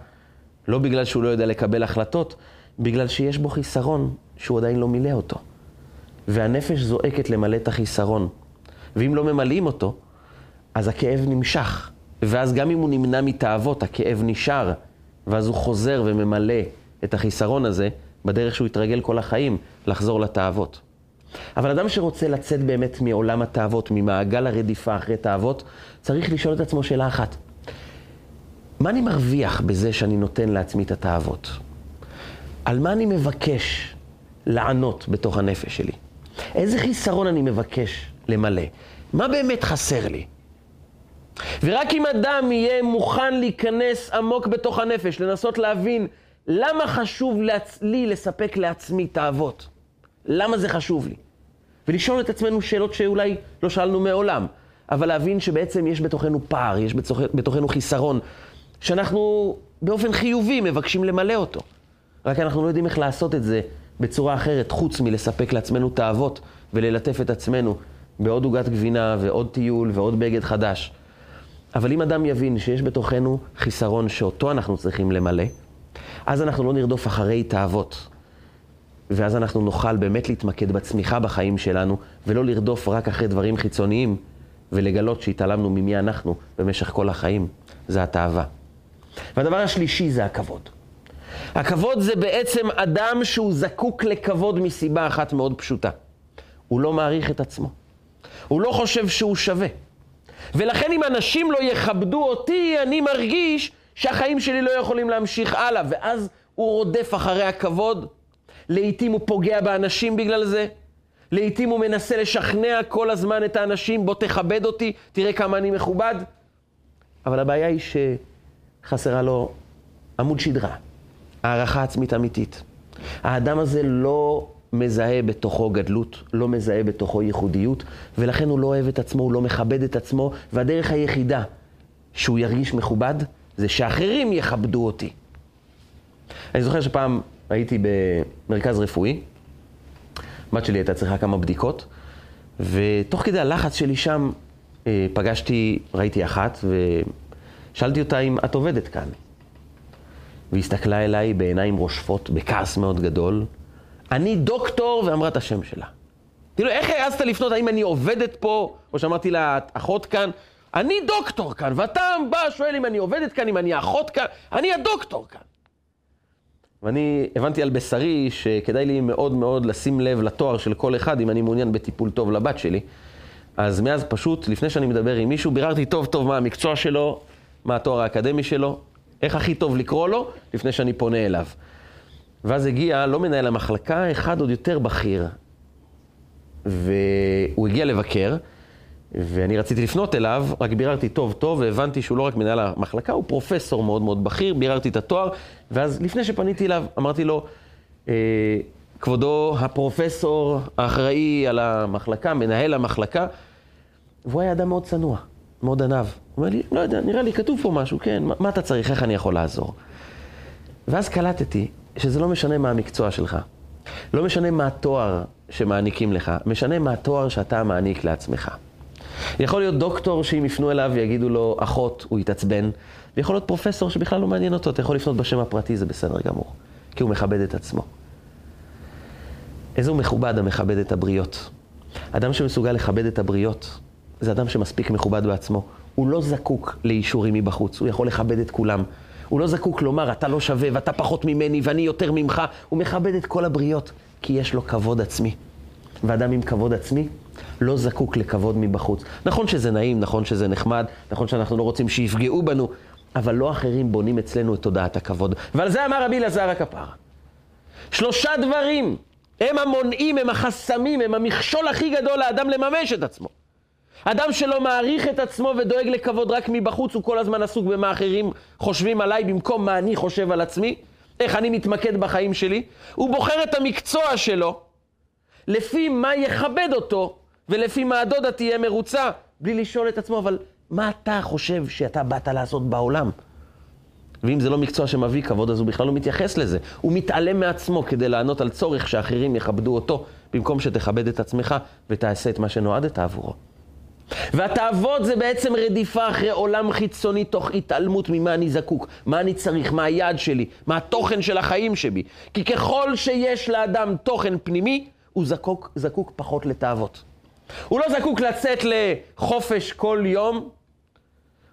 לא בגלל שהוא לא יודע לקבל החלטות, בגלל שיש בו חיסרון שהוא עדיין לא מילא אותו. והנפש זועקת למלא את החיסרון. ואם לא ממלאים אותו, אז הכאב נמשך. ואז גם אם הוא נמנע מתאוות, הכאב נשאר, ואז הוא חוזר וממלא את החיסרון הזה בדרך שהוא התרגל כל החיים, לחזור לתאוות. אבל אדם שרוצה לצאת באמת מעולם התאוות, ממעגל הרדיפה אחרי תאוות, צריך לשאול את עצמו שאלה אחת. מה אני מרוויח בזה שאני נותן לעצמי את התאוות? על מה אני מבקש לענות בתוך הנפש שלי? איזה חיסרון אני מבקש למלא? מה באמת חסר לי? ורק אם אדם יהיה מוכן להיכנס עמוק בתוך הנפש, לנסות להבין למה חשוב לי לספק לעצמי תאוות, למה זה חשוב לי, ולשאול את עצמנו שאלות שאולי לא שאלנו מעולם, אבל להבין שבעצם יש בתוכנו פער, יש בתוכנו חיסרון, שאנחנו באופן חיובי מבקשים למלא אותו. רק אנחנו לא יודעים איך לעשות את זה בצורה אחרת, חוץ מלספק לעצמנו תאוות וללטף את עצמנו בעוד עוגת גבינה ועוד טיול ועוד בגד חדש. אבל אם אדם יבין שיש בתוכנו חיסרון שאותו אנחנו צריכים למלא, אז אנחנו לא נרדוף אחרי תאוות. ואז אנחנו נוכל באמת להתמקד בצמיחה בחיים שלנו, ולא לרדוף רק אחרי דברים חיצוניים, ולגלות שהתעלמנו ממי אנחנו במשך כל החיים. זה התאווה. והדבר השלישי זה הכבוד. הכבוד זה בעצם אדם שהוא זקוק לכבוד מסיבה אחת מאוד פשוטה. הוא לא מעריך את עצמו. הוא לא חושב שהוא שווה. ולכן אם אנשים לא יכבדו אותי, אני מרגיש שהחיים שלי לא יכולים להמשיך הלאה. ואז הוא רודף אחרי הכבוד. לעתים הוא פוגע באנשים בגלל זה. לעתים הוא מנסה לשכנע כל הזמן את האנשים, בוא תכבד אותי, תראה כמה אני מכובד. אבל הבעיה היא שחסרה לו עמוד שדרה, הערכה עצמית אמיתית. האדם הזה לא מזהה בתוכו גדלות, לא מזהה בתוכו ייחודיות, ולכן הוא לא אוהב את עצמו, הוא לא מכבד את עצמו, והדרך היחידה שהוא ירגיש מכובד, זה שאחרים יכבדו אותי. אני זוכר שפעם הייתי במרכז רפואי, הבת שלי הייתה צריכה כמה בדיקות, ותוך כדי הלחץ שלי שם אה, פגשתי, ראיתי אחת, ושאלתי אותה אם את עובדת כאן. והיא הסתכלה אליי בעיניים רושפות, בכעס מאוד גדול. אני דוקטור, ואמרה את השם שלה. כאילו, איך העזת לפנות, האם אני עובדת פה, או שאמרתי לה, אחות כאן? אני דוקטור כאן, ואתה בא, שואל אם אני עובדת כאן, אם אני אחות כאן, אני הדוקטור כאן. ואני הבנתי על בשרי שכדאי לי מאוד מאוד לשים לב לתואר של כל אחד, אם אני מעוניין בטיפול טוב לבת שלי. אז מאז פשוט, לפני שאני מדבר עם מישהו, ביררתי טוב טוב מה המקצוע שלו, מה התואר האקדמי שלו, איך הכי טוב לקרוא לו, לפני שאני פונה אליו. ואז הגיע, לא מנהל המחלקה, אחד עוד יותר בכיר. והוא הגיע לבקר, ואני רציתי לפנות אליו, רק ביררתי טוב טוב, והבנתי שהוא לא רק מנהל המחלקה, הוא פרופסור מאוד מאוד בכיר, ביררתי את התואר, ואז לפני שפניתי אליו, אמרתי לו, אה, כבודו הפרופסור האחראי על המחלקה, מנהל המחלקה, והוא היה אדם מאוד צנוע, מאוד עניו. הוא אומר לי, לא יודע, נראה לי כתוב פה משהו, כן, מה, מה אתה צריך, איך אני יכול לעזור? ואז קלטתי שזה לא משנה מה המקצוע שלך, לא משנה מה התואר שמעניקים לך, משנה מה התואר שאתה מעניק לעצמך. יכול להיות דוקטור שאם יפנו אליו ויגידו לו אחות, הוא יתעצבן, ויכול להיות פרופסור שבכלל לא מעניין אותו, אתה יכול לפנות בשם הפרטי, זה בסדר גמור, כי הוא מכבד את עצמו. איזה מכובד המכבד את הבריות. אדם שמסוגל לכבד את הבריות, זה אדם שמספיק מכובד בעצמו. הוא לא זקוק לאישורים מבחוץ, הוא יכול לכבד את כולם. הוא לא זקוק לומר, אתה לא שווה ואתה פחות ממני ואני יותר ממך. הוא מכבד את כל הבריות, כי יש לו כבוד עצמי. ואדם עם כבוד עצמי לא זקוק לכבוד מבחוץ. נכון שזה נעים, נכון שזה נחמד, נכון שאנחנו לא רוצים שיפגעו בנו, אבל לא אחרים בונים אצלנו את תודעת הכבוד. ועל זה אמר רבי אלעזר הכפר. שלושה דברים הם המונעים, הם החסמים, הם המכשול הכי גדול לאדם לממש את עצמו. אדם שלא מעריך את עצמו ודואג לכבוד רק מבחוץ, הוא כל הזמן עסוק במה אחרים חושבים עליי במקום מה אני חושב על עצמי, איך אני מתמקד בחיים שלי. הוא בוחר את המקצוע שלו לפי מה יכבד אותו ולפי מה הדודה תהיה מרוצה, בלי לשאול את עצמו, אבל מה אתה חושב שאתה באת לעשות בעולם? ואם זה לא מקצוע שמביא כבוד, אז הוא בכלל לא מתייחס לזה. הוא מתעלם מעצמו כדי לענות על צורך שאחרים יכבדו אותו, במקום שתכבד את עצמך ותעשה את מה שנועדת עבורו. והתאוות זה בעצם רדיפה אחרי עולם חיצוני תוך התעלמות ממה אני זקוק, מה אני צריך, מה היעד שלי, מה התוכן של החיים שבי. כי ככל שיש לאדם תוכן פנימי, הוא זקוק, זקוק פחות לתאוות. הוא לא זקוק לצאת לחופש כל יום,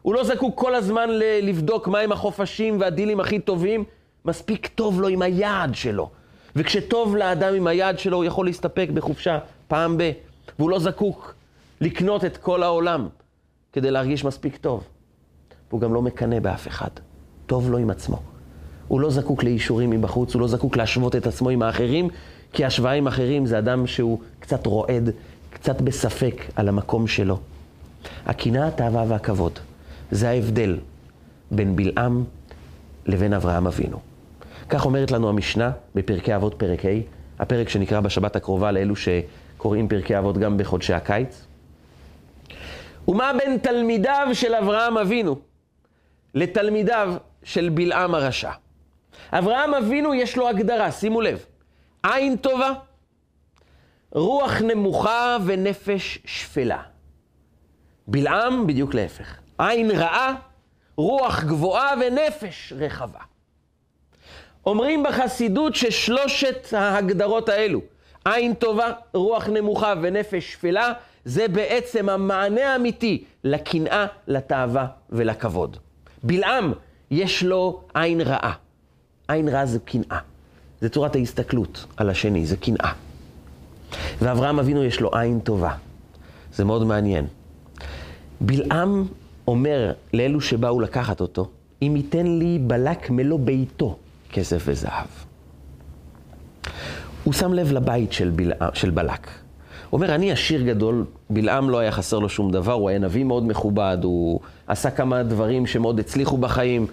הוא לא זקוק כל הזמן לבדוק מהם החופשים והדילים הכי טובים, מספיק טוב לו עם היעד שלו. וכשטוב לאדם עם היעד שלו, הוא יכול להסתפק בחופשה פעם ב... והוא לא זקוק לקנות את כל העולם כדי להרגיש מספיק טוב. והוא גם לא מקנא באף אחד. טוב לו עם עצמו. הוא לא זקוק לאישורים מבחוץ, הוא לא זקוק להשוות את עצמו עם האחרים, כי השוואה עם אחרים זה אדם שהוא קצת רועד, קצת בספק על המקום שלו. הקנאה, התאווה והכבוד זה ההבדל בין בלעם לבין אברהם אבינו. כך אומרת לנו המשנה בפרקי אבות פרק ה', הפרק שנקרא בשבת הקרובה לאלו שקוראים פרקי אבות גם בחודשי הקיץ. ומה בין תלמידיו של אברהם אבינו לתלמידיו של בלעם הרשע? אברהם אבינו יש לו הגדרה, שימו לב, עין טובה, רוח נמוכה ונפש שפלה. בלעם בדיוק להפך, עין רעה, רוח גבוהה ונפש רחבה. אומרים בחסידות ששלושת ההגדרות האלו, עין טובה, רוח נמוכה ונפש שפלה, זה בעצם המענה האמיתי לקנאה, לתאווה ולכבוד. בלעם, יש לו עין רעה. עין רעה זה קנאה. זה צורת ההסתכלות על השני, זה קנאה. ואברהם אבינו יש לו עין טובה. זה מאוד מעניין. בלעם אומר לאלו שבאו לקחת אותו, אם ייתן לי בלק מלוא ביתו כסף וזהב. הוא שם לב לבית של, בלע... של בלק. הוא אומר, אני עשיר גדול, בלעם לא היה חסר לו שום דבר, הוא היה נביא מאוד מכובד, הוא עשה כמה דברים שמאוד הצליחו בחיים,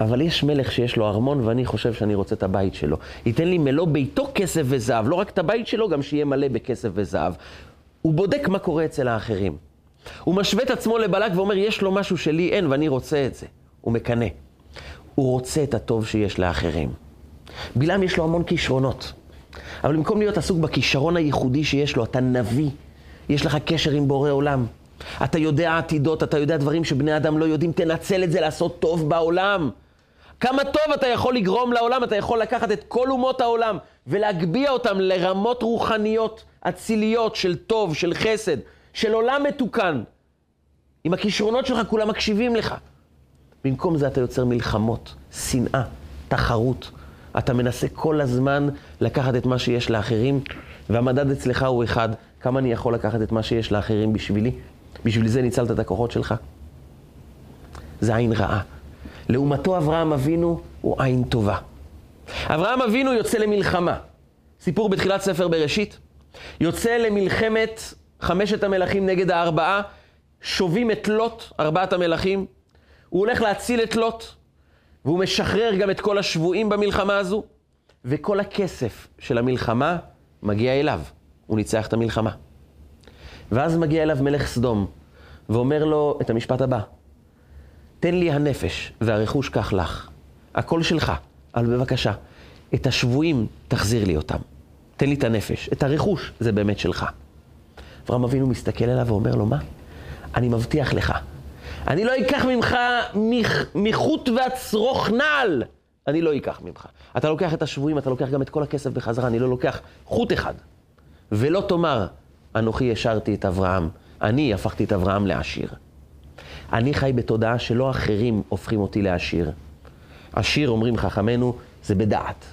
אבל יש מלך שיש לו ארמון ואני חושב שאני רוצה את הבית שלו. ייתן לי מלוא ביתו כסף וזהב, לא רק את הבית שלו, גם שיהיה מלא בכסף וזהב. הוא בודק מה קורה אצל האחרים. הוא משווה את עצמו לבלק ואומר, יש לו משהו שלי אין ואני רוצה את זה. הוא מקנא. הוא רוצה את הטוב שיש לאחרים. בלעם יש לו המון כישרונות, אבל במקום להיות עסוק בכישרון הייחודי שיש לו, אתה נביא, יש לך קשר עם בורא עולם. אתה יודע עתידות, אתה יודע דברים שבני אדם לא יודעים, תנצל את זה לעשות טוב בעולם. כמה טוב אתה יכול לגרום לעולם, אתה יכול לקחת את כל אומות העולם ולהגביה אותם לרמות רוחניות, אציליות, של טוב, של חסד, של עולם מתוקן. עם הכישרונות שלך כולם מקשיבים לך. במקום זה אתה יוצר מלחמות, שנאה, תחרות. אתה מנסה כל הזמן לקחת את מה שיש לאחרים, והמדד אצלך הוא אחד, כמה אני יכול לקחת את מה שיש לאחרים בשבילי? בשביל זה ניצלת את הכוחות שלך? זה עין רעה. לעומתו אברהם אבינו הוא עין טובה. אברהם אבינו יוצא למלחמה. סיפור בתחילת ספר בראשית. יוצא למלחמת חמשת המלכים נגד הארבעה, שובים את לוט, ארבעת המלכים. הוא הולך להציל את לוט, והוא משחרר גם את כל השבויים במלחמה הזו, וכל הכסף של המלחמה מגיע אליו. הוא ניצח את המלחמה. ואז מגיע אליו מלך סדום, ואומר לו את המשפט הבא: תן לי הנפש והרכוש קח לך. הכל שלך, אבל בבקשה, את השבויים תחזיר לי אותם. תן לי את הנפש, את הרכוש זה באמת שלך. אברהם אבינו מסתכל אליו ואומר לו, מה? אני מבטיח לך, אני לא אקח ממך מחוט והצרוך נעל. אני לא אקח ממך. אתה לוקח את השבויים, אתה לוקח גם את כל הכסף בחזרה, אני לא לוקח חוט אחד. ולא תאמר, אנוכי השארתי את אברהם, אני הפכתי את אברהם לעשיר. אני חי בתודעה שלא אחרים הופכים אותי לעשיר. עשיר, אומרים חכמינו, זה בדעת.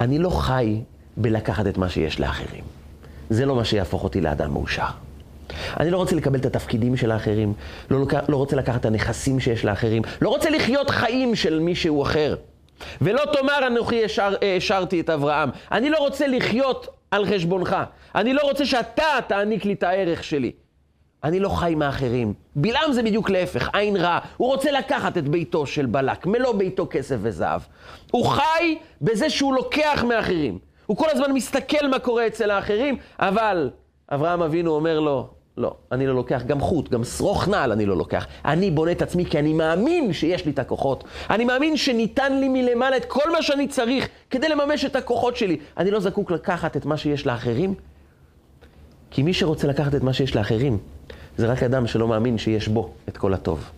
אני לא חי בלקחת את מה שיש לאחרים. זה לא מה שיהפוך אותי לאדם מאושר. אני לא רוצה לקבל את התפקידים של האחרים, לא, לא רוצה לקחת את הנכסים שיש לאחרים, לא רוצה לחיות חיים של מישהו אחר. ולא תאמר אנוכי השארתי את אברהם. אני לא רוצה לחיות על חשבונך. אני לא רוצה שאתה תעניק לי את הערך שלי. אני לא חי מאחרים. בלעם זה בדיוק להפך, עין רע. הוא רוצה לקחת את ביתו של בלק, מלוא ביתו כסף וזהב. הוא חי בזה שהוא לוקח מאחרים. הוא כל הזמן מסתכל מה קורה אצל האחרים, אבל אברהם אבינו אומר לו, לא, אני לא לוקח גם חוט, גם שרוך נעל אני לא לוקח. אני בונה את עצמי כי אני מאמין שיש לי את הכוחות. אני מאמין שניתן לי מלמעלה את כל מה שאני צריך כדי לממש את הכוחות שלי. אני לא זקוק לקחת את מה שיש לאחרים, כי מי שרוצה לקחת את מה שיש לאחרים, זה רק אדם שלא מאמין שיש בו את כל הטוב.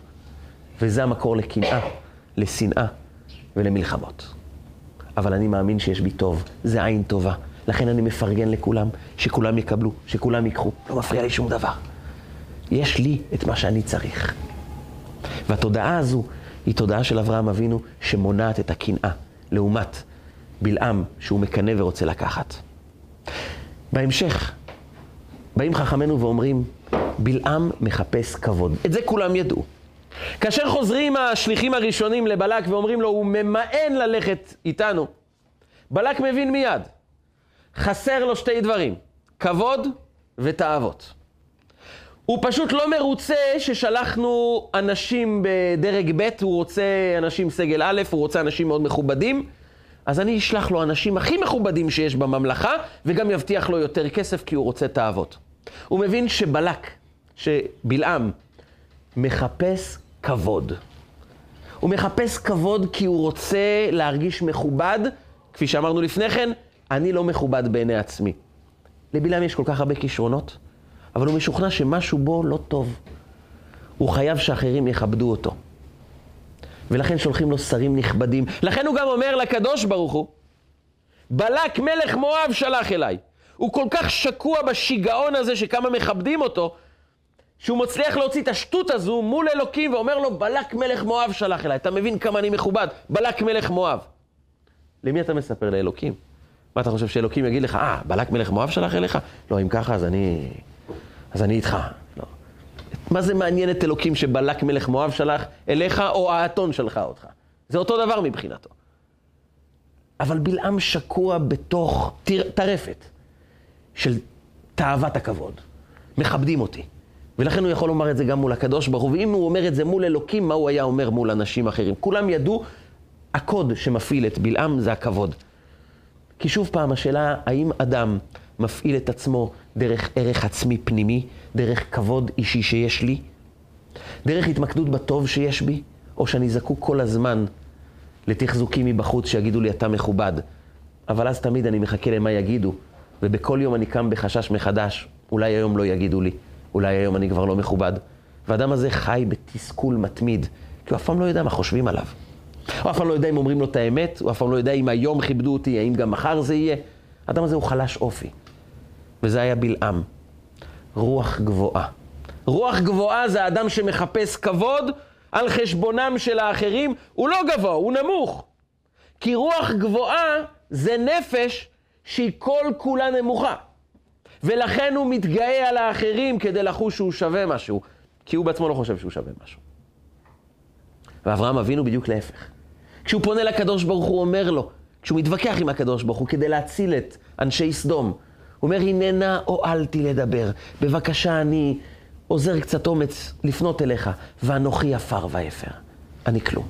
וזה המקור לקנאה, לשנאה ולמלחמות. אבל אני מאמין שיש בי טוב, זה עין טובה. לכן אני מפרגן לכולם, שכולם יקבלו, שכולם ייקחו. לא מפריע לי שום דבר. יש לי את מה שאני צריך. והתודעה הזו היא תודעה של אברהם אבינו שמונעת את הקנאה, לעומת בלעם שהוא מקנא ורוצה לקחת. בהמשך, באים חכמינו ואומרים, בלעם מחפש כבוד. את זה כולם ידעו. כאשר חוזרים השליחים הראשונים לבלק ואומרים לו, הוא ממאן ללכת איתנו, בלק מבין מיד. חסר לו שתי דברים, כבוד ותאוות. הוא פשוט לא מרוצה ששלחנו אנשים בדרג ב', הוא רוצה אנשים סגל א', הוא רוצה אנשים מאוד מכובדים, אז אני אשלח לו אנשים הכי מכובדים שיש בממלכה, וגם יבטיח לו יותר כסף כי הוא רוצה את האבות. הוא מבין שבלק, שבלעם, מחפש כבוד. הוא מחפש כבוד כי הוא רוצה להרגיש מכובד, כפי שאמרנו לפני כן, אני לא מכובד בעיני עצמי. לבלעם יש כל כך הרבה כישרונות, אבל הוא משוכנע שמשהו בו לא טוב. הוא חייב שאחרים יכבדו אותו. ולכן שולחים לו שרים נכבדים. לכן הוא גם אומר לקדוש ברוך הוא, בלק מלך מואב שלח אליי. הוא כל כך שקוע בשיגעון הזה שכמה מכבדים אותו, שהוא מצליח להוציא את השטות הזו מול אלוקים ואומר לו, בלק מלך מואב שלח אליי. אתה מבין כמה אני מכובד? בלק מלך מואב. למי אתה מספר? לאלוקים. מה אתה חושב שאלוקים יגיד לך, אה, בלק מלך מואב שלח אליך? לא, אם ככה, אז אני... אז אני איתך. מה זה מעניין את אלוקים שבלק מלך מואב שלח אליך, או האתון שלחה אותך? זה אותו דבר מבחינתו. אבל בלעם שקוע בתוך טרפת של תאוות הכבוד. מכבדים אותי. ולכן הוא יכול לומר את זה גם מול הקדוש ברוך הוא, ואם הוא אומר את זה מול אלוקים, מה הוא היה אומר מול אנשים אחרים? כולם ידעו, הקוד שמפעיל את בלעם זה הכבוד. כי שוב פעם, השאלה, האם אדם מפעיל את עצמו דרך ערך עצמי פנימי, דרך כבוד אישי שיש לי, דרך התמקדות בטוב שיש בי, או שאני זקוק כל הזמן לתחזוקים מבחוץ שיגידו לי, אתה מכובד. אבל אז תמיד אני מחכה למה יגידו, ובכל יום אני קם בחשש מחדש, אולי היום לא יגידו לי, אולי היום אני כבר לא מכובד. והאדם הזה חי בתסכול מתמיד, כי הוא אף פעם לא יודע מה חושבים עליו. הוא אף פעם לא יודע אם אומרים לו את האמת, הוא אף פעם לא יודע אם היום כיבדו אותי, האם גם מחר זה יהיה. האדם הזה הוא חלש אופי. וזה היה בלעם. רוח גבוהה. רוח גבוהה זה האדם שמחפש כבוד על חשבונם של האחרים. הוא לא גבוה, הוא נמוך. כי רוח גבוהה זה נפש שהיא כל כולה נמוכה. ולכן הוא מתגאה על האחרים כדי לחוש שהוא שווה משהו, כי הוא בעצמו לא חושב שהוא שווה משהו. ואברהם אבינו בדיוק להפך. כשהוא פונה לקדוש ברוך הוא אומר לו, כשהוא מתווכח עם הקדוש ברוך הוא כדי להציל את אנשי סדום, הוא אומר, הננה הואלתי לדבר, בבקשה אני עוזר קצת אומץ לפנות אליך, ואנוכי עפר ואפר. אני כלום.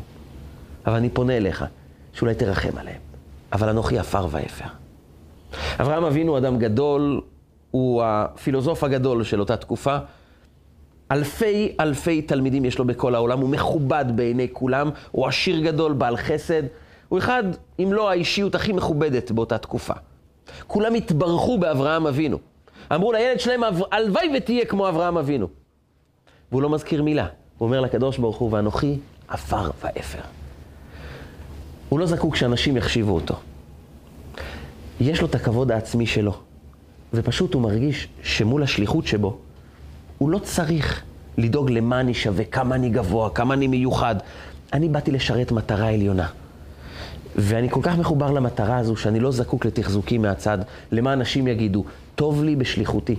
אבל אני פונה אליך, שאולי תרחם עליהם. אבל אנוכי עפר ואפר. אברהם אבינו אדם גדול, הוא הפילוסוף הגדול של אותה תקופה. אלפי אלפי תלמידים יש לו בכל העולם, הוא מכובד בעיני כולם, הוא עשיר גדול, בעל חסד. הוא אחד, אם לא האישיות הכי מכובדת באותה תקופה. כולם התברכו באברהם אבינו. אמרו לילד שלהם, הלוואי ותהיה כמו אברהם אבינו. והוא לא מזכיר מילה. הוא אומר לקדוש ברוך הוא, ואנוכי עפר ואפר. הוא לא זקוק שאנשים יחשיבו אותו. יש לו את הכבוד העצמי שלו, ופשוט הוא מרגיש שמול השליחות שבו, הוא לא צריך לדאוג למה אני שווה, כמה אני גבוה, כמה אני מיוחד. אני באתי לשרת מטרה עליונה. ואני כל כך מחובר למטרה הזו, שאני לא זקוק לתחזוקים מהצד, למה אנשים יגידו. טוב לי בשליחותי.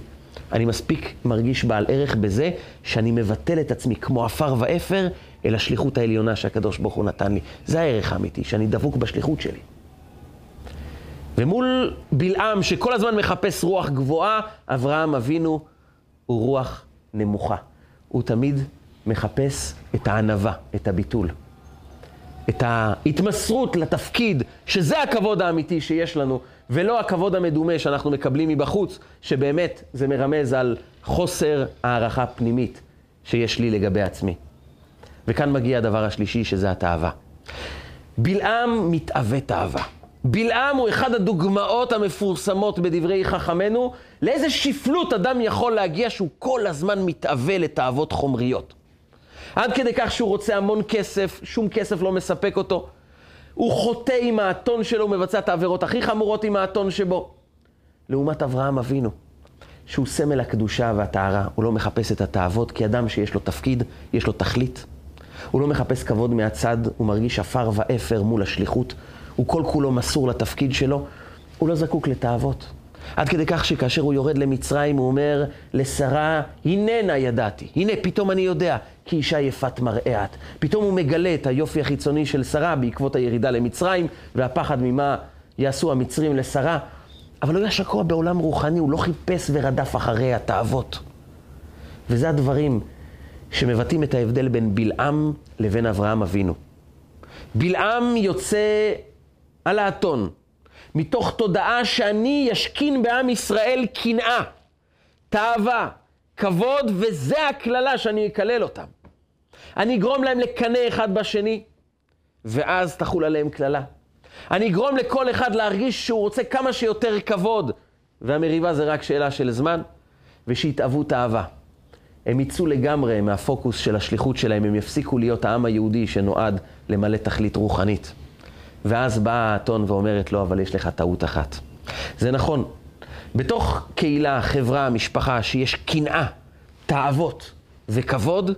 אני מספיק מרגיש בעל ערך בזה שאני מבטל את עצמי כמו עפר ואפר אל השליחות העליונה שהקדוש ברוך הוא נתן לי. זה הערך האמיתי, שאני דבוק בשליחות שלי. ומול בלעם שכל הזמן מחפש רוח גבוהה, אברהם אבינו הוא רוח נמוכה. הוא תמיד מחפש את הענווה, את הביטול. את ההתמסרות לתפקיד, שזה הכבוד האמיתי שיש לנו, ולא הכבוד המדומה שאנחנו מקבלים מבחוץ, שבאמת זה מרמז על חוסר הערכה פנימית שיש לי לגבי עצמי. וכאן מגיע הדבר השלישי, שזה התאווה. בלעם מתאווה תאווה. בלעם הוא אחד הדוגמאות המפורסמות בדברי חכמינו, לאיזה שפלות אדם יכול להגיע שהוא כל הזמן מתאווה לתאוות חומריות. עד כדי כך שהוא רוצה המון כסף, שום כסף לא מספק אותו. הוא חוטא עם האתון שלו, הוא מבצע את העבירות הכי חמורות עם האתון שבו. לעומת אברהם אבינו, שהוא סמל הקדושה והטהרה, הוא לא מחפש את התאוות, כי אדם שיש לו תפקיד, יש לו תכלית. הוא לא מחפש כבוד מהצד, הוא מרגיש עפר ואפר מול השליחות. הוא כל כולו מסור לתפקיד שלו, הוא לא זקוק לתאוות. עד כדי כך שכאשר הוא יורד למצרים, הוא אומר לשרה, הננה ידעתי. הנה, פתאום אני יודע, כי אישה יפת מראה את. פתאום הוא מגלה את היופי החיצוני של שרה בעקבות הירידה למצרים, והפחד ממה יעשו המצרים לשרה. אבל הוא היה שקוע בעולם רוחני, הוא לא חיפש ורדף אחרי התאוות. וזה הדברים שמבטאים את ההבדל בין בלעם לבין אברהם אבינו. בלעם יוצא על האתון, מתוך תודעה שאני ישכין בעם ישראל קנאה, תאווה, כבוד, וזה הקללה שאני אקלל אותם. אני אגרום להם לקנא אחד בשני, ואז תחול עליהם קללה. אני אגרום לכל אחד להרגיש שהוא רוצה כמה שיותר כבוד, והמריבה זה רק שאלה של זמן, ושיתאוו תאווה. הם יצאו לגמרי מהפוקוס של השליחות שלהם, הם יפסיקו להיות העם היהודי שנועד למלא תכלית רוחנית. ואז באה האתון ואומרת לו, אבל יש לך טעות אחת. זה נכון, בתוך קהילה, חברה, משפחה, שיש קנאה, תאוות וכבוד,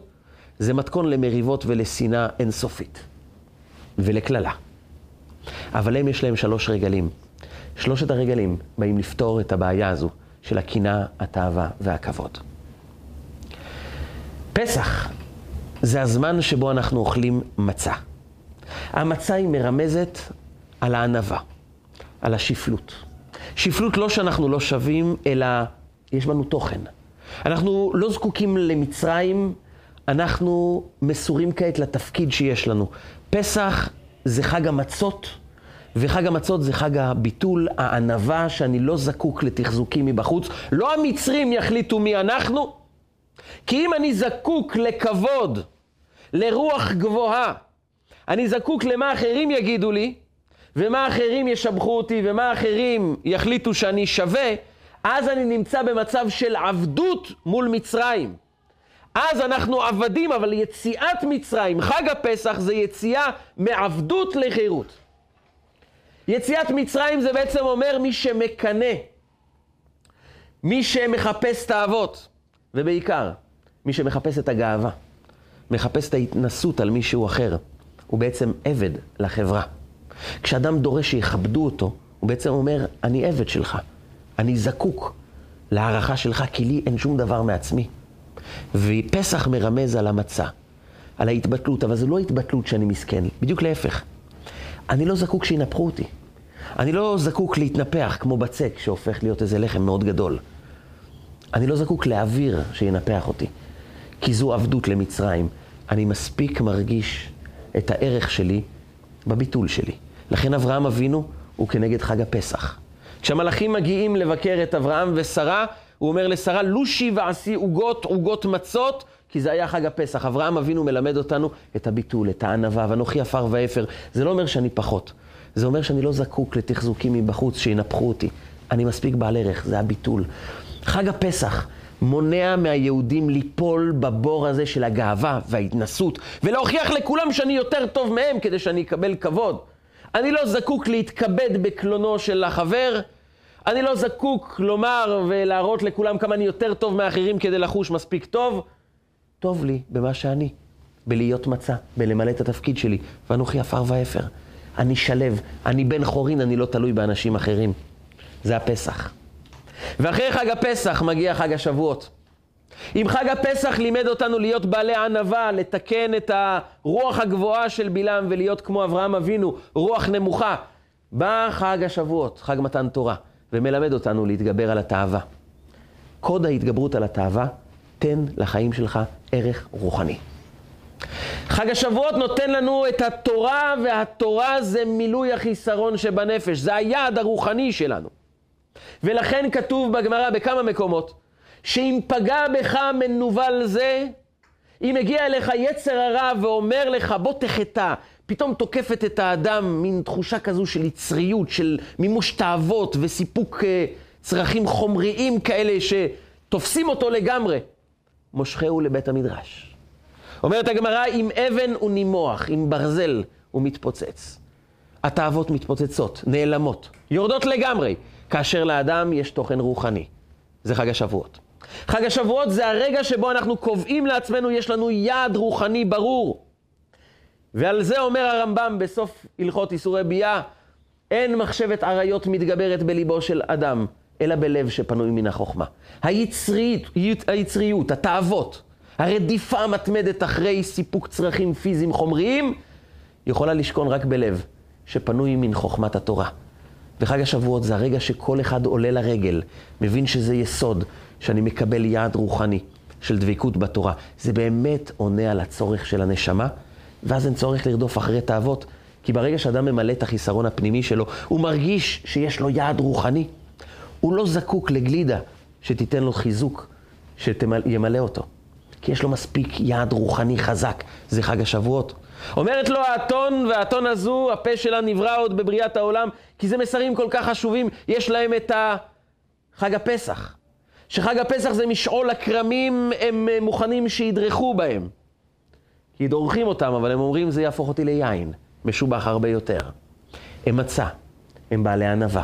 זה מתכון למריבות ולשנאה אינסופית ולקללה. אבל הם יש להם שלוש רגלים. שלושת הרגלים באים לפתור את הבעיה הזו של הקנאה, התאווה והכבוד. פסח זה הזמן שבו אנחנו אוכלים מצה. המצה היא מרמזת על הענווה, על השפלות. שפלות לא שאנחנו לא שווים, אלא יש בנו תוכן. אנחנו לא זקוקים למצרים, אנחנו מסורים כעת לתפקיד שיש לנו. פסח זה חג המצות, וחג המצות זה חג הביטול, הענווה, שאני לא זקוק לתחזוקים מבחוץ. לא המצרים יחליטו מי אנחנו, כי אם אני זקוק לכבוד, לרוח גבוהה, אני זקוק למה אחרים יגידו לי, ומה אחרים ישבחו אותי, ומה אחרים יחליטו שאני שווה, אז אני נמצא במצב של עבדות מול מצרים. אז אנחנו עבדים, אבל יציאת מצרים, חג הפסח זה יציאה מעבדות לחירות. יציאת מצרים זה בעצם אומר מי שמקנא, מי שמחפש את האבות, ובעיקר, מי שמחפש את הגאווה, מחפש את ההתנסות על מישהו אחר, הוא בעצם עבד לחברה. כשאדם דורש שיכבדו אותו, הוא בעצם אומר, אני עבד שלך, אני זקוק להערכה שלך, כי לי אין שום דבר מעצמי. ופסח מרמז על המצה, על ההתבטלות, אבל זו לא התבטלות שאני מסכן, בדיוק להפך. אני לא זקוק שינפחו אותי. אני לא זקוק להתנפח כמו בצק שהופך להיות איזה לחם מאוד גדול. אני לא זקוק לאוויר שינפח אותי, כי זו עבדות למצרים. אני מספיק מרגיש את הערך שלי בביטול שלי. לכן אברהם אבינו הוא כנגד חג הפסח. כשהמלאכים מגיעים לבקר את אברהם ושרה, הוא אומר לשרה, לושי ועשי עוגות, עוגות מצות, כי זה היה חג הפסח. אברהם אבינו מלמד אותנו את הביטול, את הענווה, ואנוכי עפר ואפר. זה לא אומר שאני פחות. זה אומר שאני לא זקוק לתחזוקים מבחוץ שינפחו אותי. אני מספיק בעל ערך, זה הביטול. חג הפסח מונע מהיהודים ליפול בבור הזה של הגאווה וההתנסות, ולהוכיח לכולם שאני יותר טוב מהם כדי שאני אקבל כבוד. אני לא זקוק להתכבד בקלונו של החבר, אני לא זקוק לומר ולהראות לכולם כמה אני יותר טוב מאחרים כדי לחוש מספיק טוב. טוב לי במה שאני, בלהיות מצה, בלמלא את התפקיד שלי, ואנוכי עפר ואפר. אני שלב, אני בן חורין, אני לא תלוי באנשים אחרים. זה הפסח. ואחרי חג הפסח מגיע חג השבועות. אם חג הפסח לימד אותנו להיות בעלי ענווה, לתקן את הרוח הגבוהה של בלעם ולהיות כמו אברהם אבינו, רוח נמוכה, בא חג השבועות, חג מתן תורה, ומלמד אותנו להתגבר על התאווה. קוד ההתגברות על התאווה, תן לחיים שלך ערך רוחני. חג השבועות נותן לנו את התורה, והתורה זה מילוי החיסרון שבנפש, זה היעד הרוחני שלנו. ולכן כתוב בגמרא בכמה מקומות, שאם פגע בך מנוול זה, אם הגיע אליך יצר הרע ואומר לך בוא תחטא, פתאום תוקפת את האדם מין תחושה כזו של יצריות, של מימוש תאוות וסיפוק uh, צרכים חומריים כאלה שתופסים אותו לגמרי. מושכהו לבית המדרש. אומרת הגמרא, עם אבן הוא נימוח, עם ברזל הוא מתפוצץ. התאוות מתפוצצות, נעלמות, יורדות לגמרי, כאשר לאדם יש תוכן רוחני. זה חג השבועות. חג השבועות זה הרגע שבו אנחנו קובעים לעצמנו, יש לנו יעד רוחני ברור. ועל זה אומר הרמב"ם בסוף הלכות איסורי ביאה, אין מחשבת עריות מתגברת בליבו של אדם, אלא בלב שפנוי מן החוכמה. היצריות, היצריות, התאוות, הרדיפה המתמדת אחרי סיפוק צרכים פיזיים חומריים, יכולה לשכון רק בלב שפנוי מן חוכמת התורה. וחג השבועות זה הרגע שכל אחד עולה לרגל, מבין שזה יסוד, שאני מקבל יעד רוחני. של דבקות בתורה. זה באמת עונה על הצורך של הנשמה, ואז אין צורך לרדוף אחרי תאוות, כי ברגע שאדם ממלא את החיסרון הפנימי שלו, הוא מרגיש שיש לו יעד רוחני. הוא לא זקוק לגלידה שתיתן לו חיזוק, שימלא אותו. כי יש לו מספיק יעד רוחני חזק, זה חג השבועות. אומרת לו האתון, והאתון הזו, הפה שלה נברא עוד בבריאת העולם, כי זה מסרים כל כך חשובים, יש להם את חג הפסח. שחג הפסח זה משעול הכרמים, הם מוכנים שידרכו בהם. כי דורכים אותם, אבל הם אומרים, זה יהפוך אותי ליין, משובח הרבה יותר. הם מצה, הם בעלי ענווה.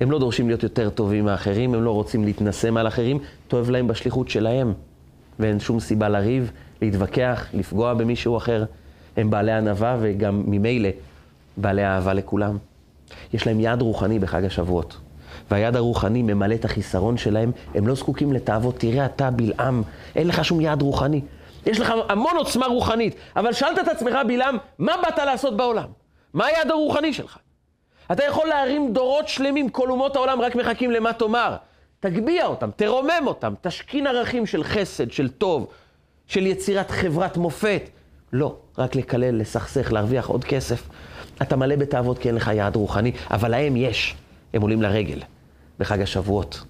הם לא דורשים להיות יותר טובים מאחרים, הם לא רוצים להתנשא מעל אחרים, טוב להם בשליחות שלהם. ואין שום סיבה לריב, להתווכח, לפגוע במישהו אחר. הם בעלי ענווה וגם ממילא בעלי אהבה לכולם. יש להם יד רוחני בחג השבועות. והיד הרוחני ממלא את החיסרון שלהם, הם לא זקוקים לתאוות. תראה אתה בלעם, אין לך שום יד רוחני. יש לך המון עוצמה רוחנית, אבל שאלת את עצמך, בלעם, מה באת לעשות בעולם? מה היד הרוחני שלך? אתה יכול להרים דורות שלמים, כל אומות העולם רק מחכים למה תאמר. תגביה אותם, תרומם אותם, תשכין ערכים של חסד, של טוב, של יצירת חברת מופת. לא, רק לקלל, לסכסך, להרוויח עוד כסף. אתה מלא בתאוות כי אין לך יעד רוחני, אבל להם יש. הם עולים לרגל בחג השבועות.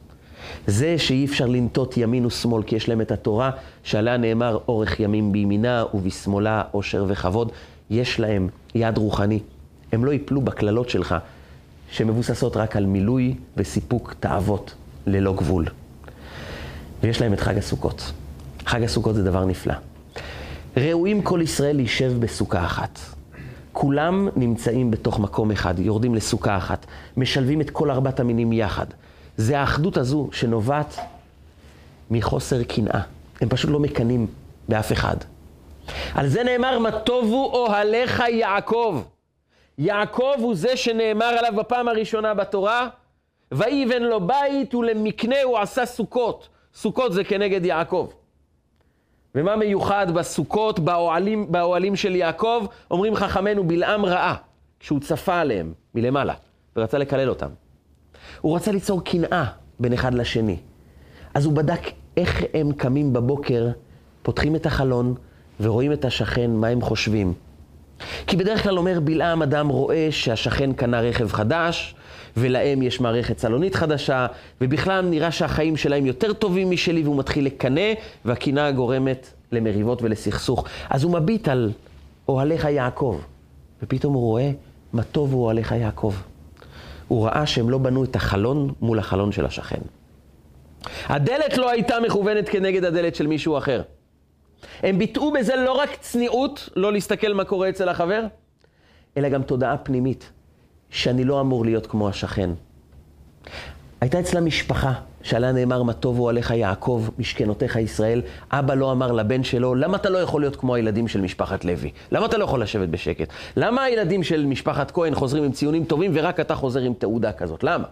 זה שאי אפשר לנטות ימין ושמאל כי יש להם את התורה, שעליה נאמר אורך ימים בימינה ובשמאלה עושר וכבוד, יש להם יד רוחני. הם לא ייפלו בקללות שלך, שמבוססות רק על מילוי וסיפוק תאוות ללא גבול. ויש להם את חג הסוכות. חג הסוכות זה דבר נפלא. ראויים כל ישראל להישב בסוכה אחת. כולם נמצאים בתוך מקום אחד, יורדים לסוכה אחת, משלבים את כל ארבעת המינים יחד. זה האחדות הזו שנובעת מחוסר קנאה. הם פשוט לא מקנאים באף אחד. על זה נאמר, מה טובו אוהליך יעקב. יעקב הוא זה שנאמר עליו בפעם הראשונה בתורה, ויבן לו בית ולמקנה הוא עשה סוכות. סוכות זה כנגד יעקב. ומה מיוחד בסוכות, באוהלים, באוהלים של יעקב? אומרים חכמינו, בלעם ראה, כשהוא צפה עליהם מלמעלה, ורצה לקלל אותם. הוא רצה ליצור קנאה בין אחד לשני. אז הוא בדק איך הם קמים בבוקר, פותחים את החלון, ורואים את השכן, מה הם חושבים. כי בדרך כלל אומר בלעם, אדם רואה שהשכן קנה רכב חדש, ולהם יש מערכת סלונית חדשה, ובכלל נראה שהחיים שלהם יותר טובים משלי, והוא מתחיל לקנא, והקנאה גורמת למריבות ולסכסוך. אז הוא מביט על אוהליך יעקב, ופתאום הוא רואה מה טוב הוא אוהליך יעקב. הוא ראה שהם לא בנו את החלון מול החלון של השכן. הדלת לא הייתה מכוונת כנגד הדלת של מישהו אחר. הם ביטאו בזה לא רק צניעות, לא להסתכל מה קורה אצל החבר, אלא גם תודעה פנימית. שאני לא אמור להיות כמו השכן. הייתה אצלה משפחה שעליה נאמר מה טובו עליך יעקב, משכנותיך ישראל. אבא לא אמר לבן שלו, למה אתה לא יכול להיות כמו הילדים של משפחת לוי? למה אתה לא יכול לשבת בשקט? למה הילדים של משפחת כהן חוזרים עם ציונים טובים ורק אתה חוזר עם תעודה כזאת? למה?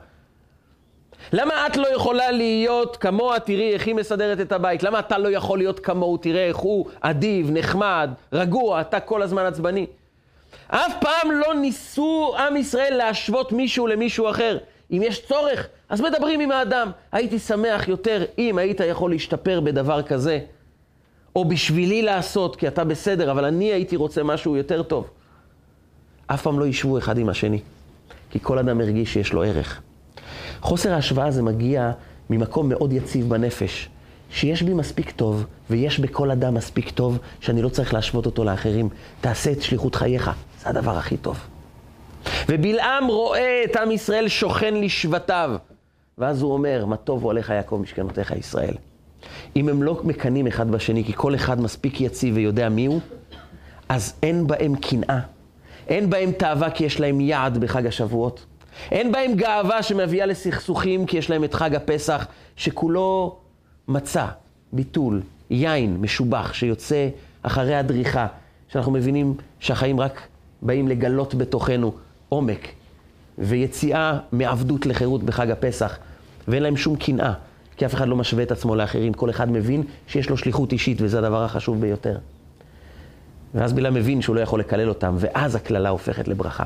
למה את לא יכולה להיות כמוה, תראי איך היא מסדרת את הבית? למה אתה לא יכול להיות כמוהו, תראה איך הוא אדיב, נחמד, רגוע, אתה כל הזמן עצבני? אף פעם לא ניסו עם ישראל להשוות מישהו למישהו אחר. אם יש צורך, אז מדברים עם האדם. הייתי שמח יותר אם היית יכול להשתפר בדבר כזה, או בשבילי לעשות, כי אתה בסדר, אבל אני הייתי רוצה משהו יותר טוב. אף פעם לא ישבו אחד עם השני, כי כל אדם הרגיש שיש לו ערך. חוסר ההשוואה הזה מגיע ממקום מאוד יציב בנפש, שיש בי מספיק טוב, ויש בכל אדם מספיק טוב, שאני לא צריך להשוות אותו לאחרים. תעשה את שליחות חייך. זה הדבר הכי טוב. ובלעם רואה את עם ישראל שוכן לשבטיו. ואז הוא אומר, מה טוב הולך יעקב משכנותיך ישראל. אם הם לא מקנאים אחד בשני, כי כל אחד מספיק יציב ויודע מי הוא, אז אין בהם קנאה. אין בהם תאווה כי יש להם יעד בחג השבועות. אין בהם גאווה שמביאה לסכסוכים כי יש להם את חג הפסח, שכולו מצה, ביטול, יין משובח שיוצא אחרי הדריכה, שאנחנו מבינים שהחיים רק באים לגלות בתוכנו עומק ויציאה מעבדות לחירות בחג הפסח, ואין להם שום קנאה, כי אף אחד לא משווה את עצמו לאחרים, כל אחד מבין שיש לו שליחות אישית וזה הדבר החשוב ביותר. ואז בלעם מבין שהוא לא יכול לקלל אותם, ואז הקללה הופכת לברכה.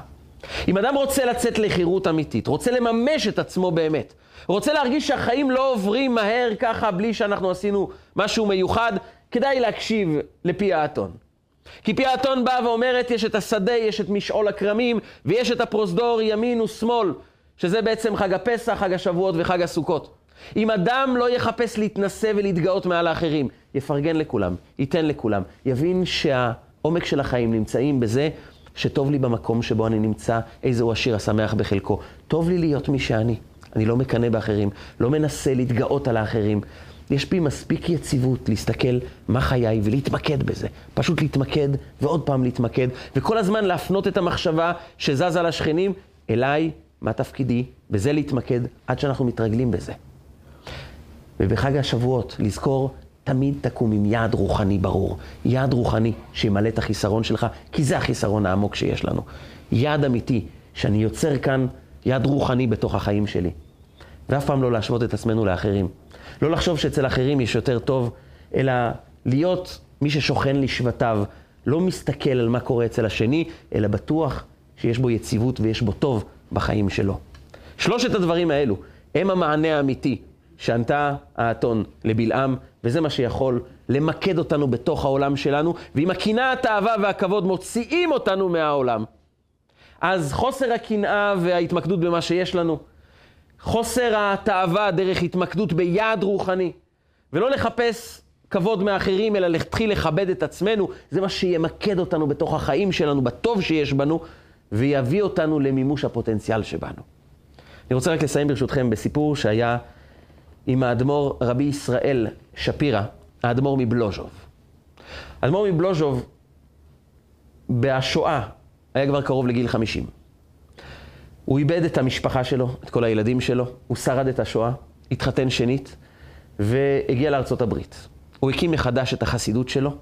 אם אדם רוצה לצאת לחירות אמיתית, רוצה לממש את עצמו באמת, רוצה להרגיש שהחיים לא עוברים מהר ככה בלי שאנחנו עשינו משהו מיוחד, כדאי להקשיב לפי האתון. כי פי האתון באה ואומרת, יש את השדה, יש את משעול הכרמים, ויש את הפרוזדור ימין ושמאל, שזה בעצם חג הפסח, חג השבועות וחג הסוכות. אם אדם לא יחפש להתנשא ולהתגאות מעל האחרים, יפרגן לכולם, ייתן לכולם, יבין שהעומק של החיים נמצאים בזה שטוב לי במקום שבו אני נמצא, איזהו השיר השמח בחלקו. טוב לי להיות מי שאני. אני לא מקנא באחרים, לא מנסה להתגאות על האחרים. יש בי מספיק יציבות להסתכל מה חיי ולהתמקד בזה. פשוט להתמקד ועוד פעם להתמקד, וכל הזמן להפנות את המחשבה שזזה לשכנים אליי, מה תפקידי, בזה להתמקד עד שאנחנו מתרגלים בזה. ובחג השבועות, לזכור, תמיד תקום עם יעד רוחני ברור. יעד רוחני שימלא את החיסרון שלך, כי זה החיסרון העמוק שיש לנו. יעד אמיתי, שאני יוצר כאן יעד רוחני בתוך החיים שלי. ואף פעם לא להשוות את עצמנו לאחרים. לא לחשוב שאצל אחרים יש יותר טוב, אלא להיות מי ששוכן לשבטיו, לא מסתכל על מה קורה אצל השני, אלא בטוח שיש בו יציבות ויש בו טוב בחיים שלו. שלושת הדברים האלו הם המענה האמיתי שענתה האתון לבלעם, וזה מה שיכול למקד אותנו בתוך העולם שלנו, ואם הקנאה, התאווה והכבוד מוציאים אותנו מהעולם, אז חוסר הקנאה וההתמקדות במה שיש לנו, חוסר התאווה דרך התמקדות ביעד רוחני, ולא לחפש כבוד מאחרים, אלא להתחיל לכבד את עצמנו, זה מה שימקד אותנו בתוך החיים שלנו, בטוב שיש בנו, ויביא אותנו למימוש הפוטנציאל שבנו. אני רוצה רק לסיים ברשותכם בסיפור שהיה עם האדמו"ר רבי ישראל שפירא, האדמו"ר מבלוז'וב. האדמו"ר מבלוז'וב, בשואה, היה כבר קרוב לגיל 50. הוא איבד את המשפחה שלו, את כל הילדים שלו, הוא שרד את השואה, התחתן שנית, והגיע לארצות הברית. הוא הקים מחדש את החסידות שלו.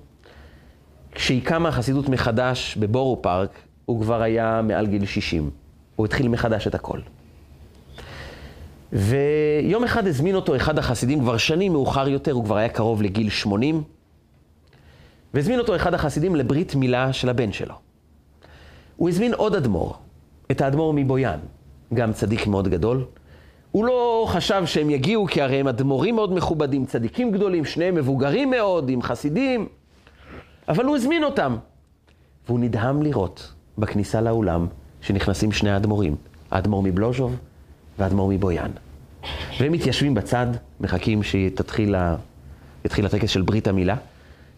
כשהיא קמה החסידות מחדש בבורו פארק, הוא כבר היה מעל גיל 60. הוא התחיל מחדש את הכל. ויום אחד הזמין אותו אחד החסידים, כבר שנים מאוחר יותר, הוא כבר היה קרוב לגיל 80, והזמין אותו אחד החסידים לברית מילה של הבן שלו. הוא הזמין עוד אדמו"ר, את האדמו"ר מבויאן, גם צדיק מאוד גדול. הוא לא חשב שהם יגיעו, כי הרי הם אדמו"רים מאוד מכובדים, צדיקים גדולים, שניהם מבוגרים מאוד, עם חסידים, אבל הוא הזמין אותם. והוא נדהם לראות בכניסה לאולם שנכנסים שני האדמו"רים, האדמו"ר מבלוז'וב והאדמו"ר מבויאן. והם מתיישבים בצד, מחכים שיתחיל הטקס של ברית המילה,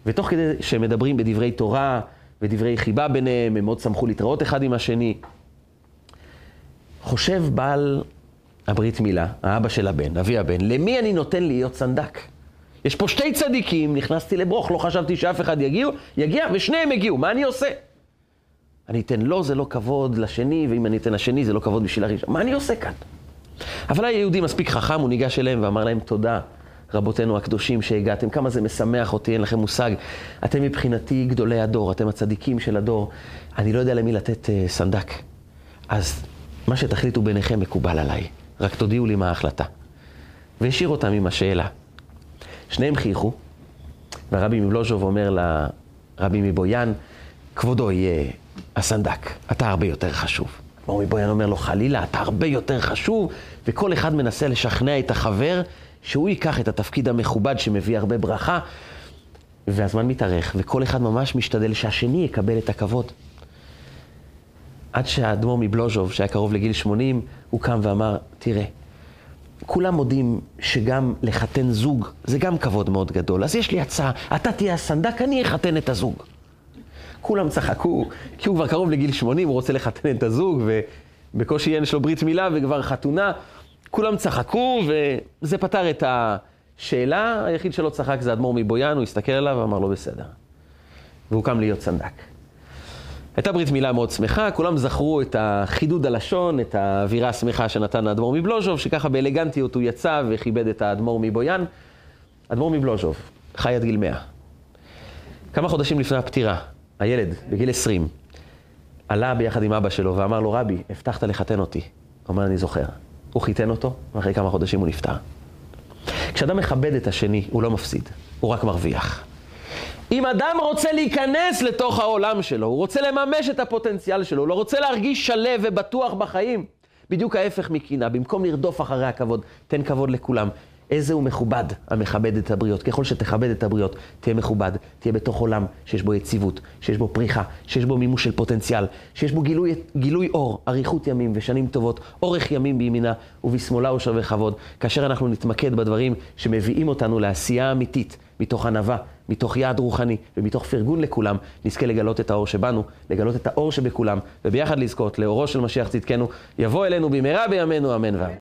ותוך כדי שהם מדברים בדברי תורה ודברי חיבה ביניהם, הם מאוד שמחו להתראות אחד עם השני. חושב בעל הברית מילה, האבא של הבן, אבי הבן, למי אני נותן להיות סנדק? יש פה שתי צדיקים, נכנסתי לברוך, לא חשבתי שאף אחד יגיע, יגיע, ושניהם הגיעו, מה אני עושה? אני אתן לו, זה לא כבוד לשני, ואם אני אתן לשני, זה לא כבוד בשביל הראשון. מה אני עושה כאן? אבל היה יהודי מספיק חכם, הוא ניגש אליהם ואמר להם, תודה, רבותינו הקדושים שהגעתם, כמה זה משמח אותי, אין לכם מושג. אתם מבחינתי גדולי הדור, אתם הצדיקים של הדור. אני לא יודע למי לתת uh, סנדק. אז מה שתחליטו ביניכם מקובל עליי, רק תודיעו לי מה ההחלטה. והשאיר אותם עם השאלה. שניהם חייכו, והרבי מבלוז'וב אומר לרבי מבויאן, כבודו יהיה הסנדק, אתה הרבה יותר חשוב. מורי בויאן אומר לו, חלילה, אתה הרבה יותר חשוב, וכל אחד מנסה לשכנע את החבר שהוא ייקח את התפקיד המכובד שמביא הרבה ברכה, והזמן מתארך, וכל אחד ממש משתדל שהשני יקבל את הכבוד. עד שהאדמו"ר מבלוז'וב, שהיה קרוב לגיל 80, הוא קם ואמר, תראה, כולם מודים שגם לחתן זוג זה גם כבוד מאוד גדול. אז יש לי הצעה, אתה תהיה הסנדק, אני אחתן את הזוג. כולם צחקו, כי הוא כבר קרוב לגיל 80, הוא רוצה לחתן את הזוג, ובקושי אין לו ברית מילה וכבר חתונה. כולם צחקו, וזה פתר את השאלה. היחיד שלא צחק זה אדמו"ר מבויאן, הוא הסתכל עליו ואמר לו, בסדר. והוא קם להיות סנדק. הייתה ברית מילה מאוד שמחה, כולם זכרו את החידוד הלשון, את האווירה השמחה שנתן האדמו"ר מבלוז'וב, שככה באלגנטיות הוא יצא וכיבד את האדמו"ר מבויאן. אדמו"ר מבלוז'וב, חי עד גיל 100. כמה חודשים לפני הפטירה, הילד, בגיל 20, עלה ביחד עם אבא שלו ואמר לו, רבי, הבטחת לחתן אותי. הוא אומר, אני זוכר. הוא חיתן אותו, ואחרי כמה חודשים הוא נפטר. כשאדם מכבד את השני, הוא לא מפסיד, הוא רק מרוויח. אם אדם רוצה להיכנס לתוך העולם שלו, הוא רוצה לממש את הפוטנציאל שלו, הוא לא רוצה להרגיש שלו ובטוח בחיים, בדיוק ההפך מקינה, במקום לרדוף אחרי הכבוד, תן כבוד לכולם. איזה הוא מכובד המכבד את הבריות. ככל שתכבד את הבריות, תהיה מכובד, תהיה בתוך עולם שיש בו יציבות, שיש בו פריחה, שיש בו מימוש של פוטנציאל, שיש בו גילוי, גילוי אור, אריכות ימים ושנים טובות, אורך ימים בימינה ובשמאלה אושר וכבוד, כאשר אנחנו נתמקד בדברים שמביאים אותנו לעשייה אמיתית, מתוך ענווה, מתוך יעד רוחני ומתוך פרגון לכולם, נזכה לגלות את האור שבנו, לגלות את האור שבכולם, וביחד לזכות לאורו של משיח צדקנו, יבוא אלינו במהרה בימינו, אמן ואמן.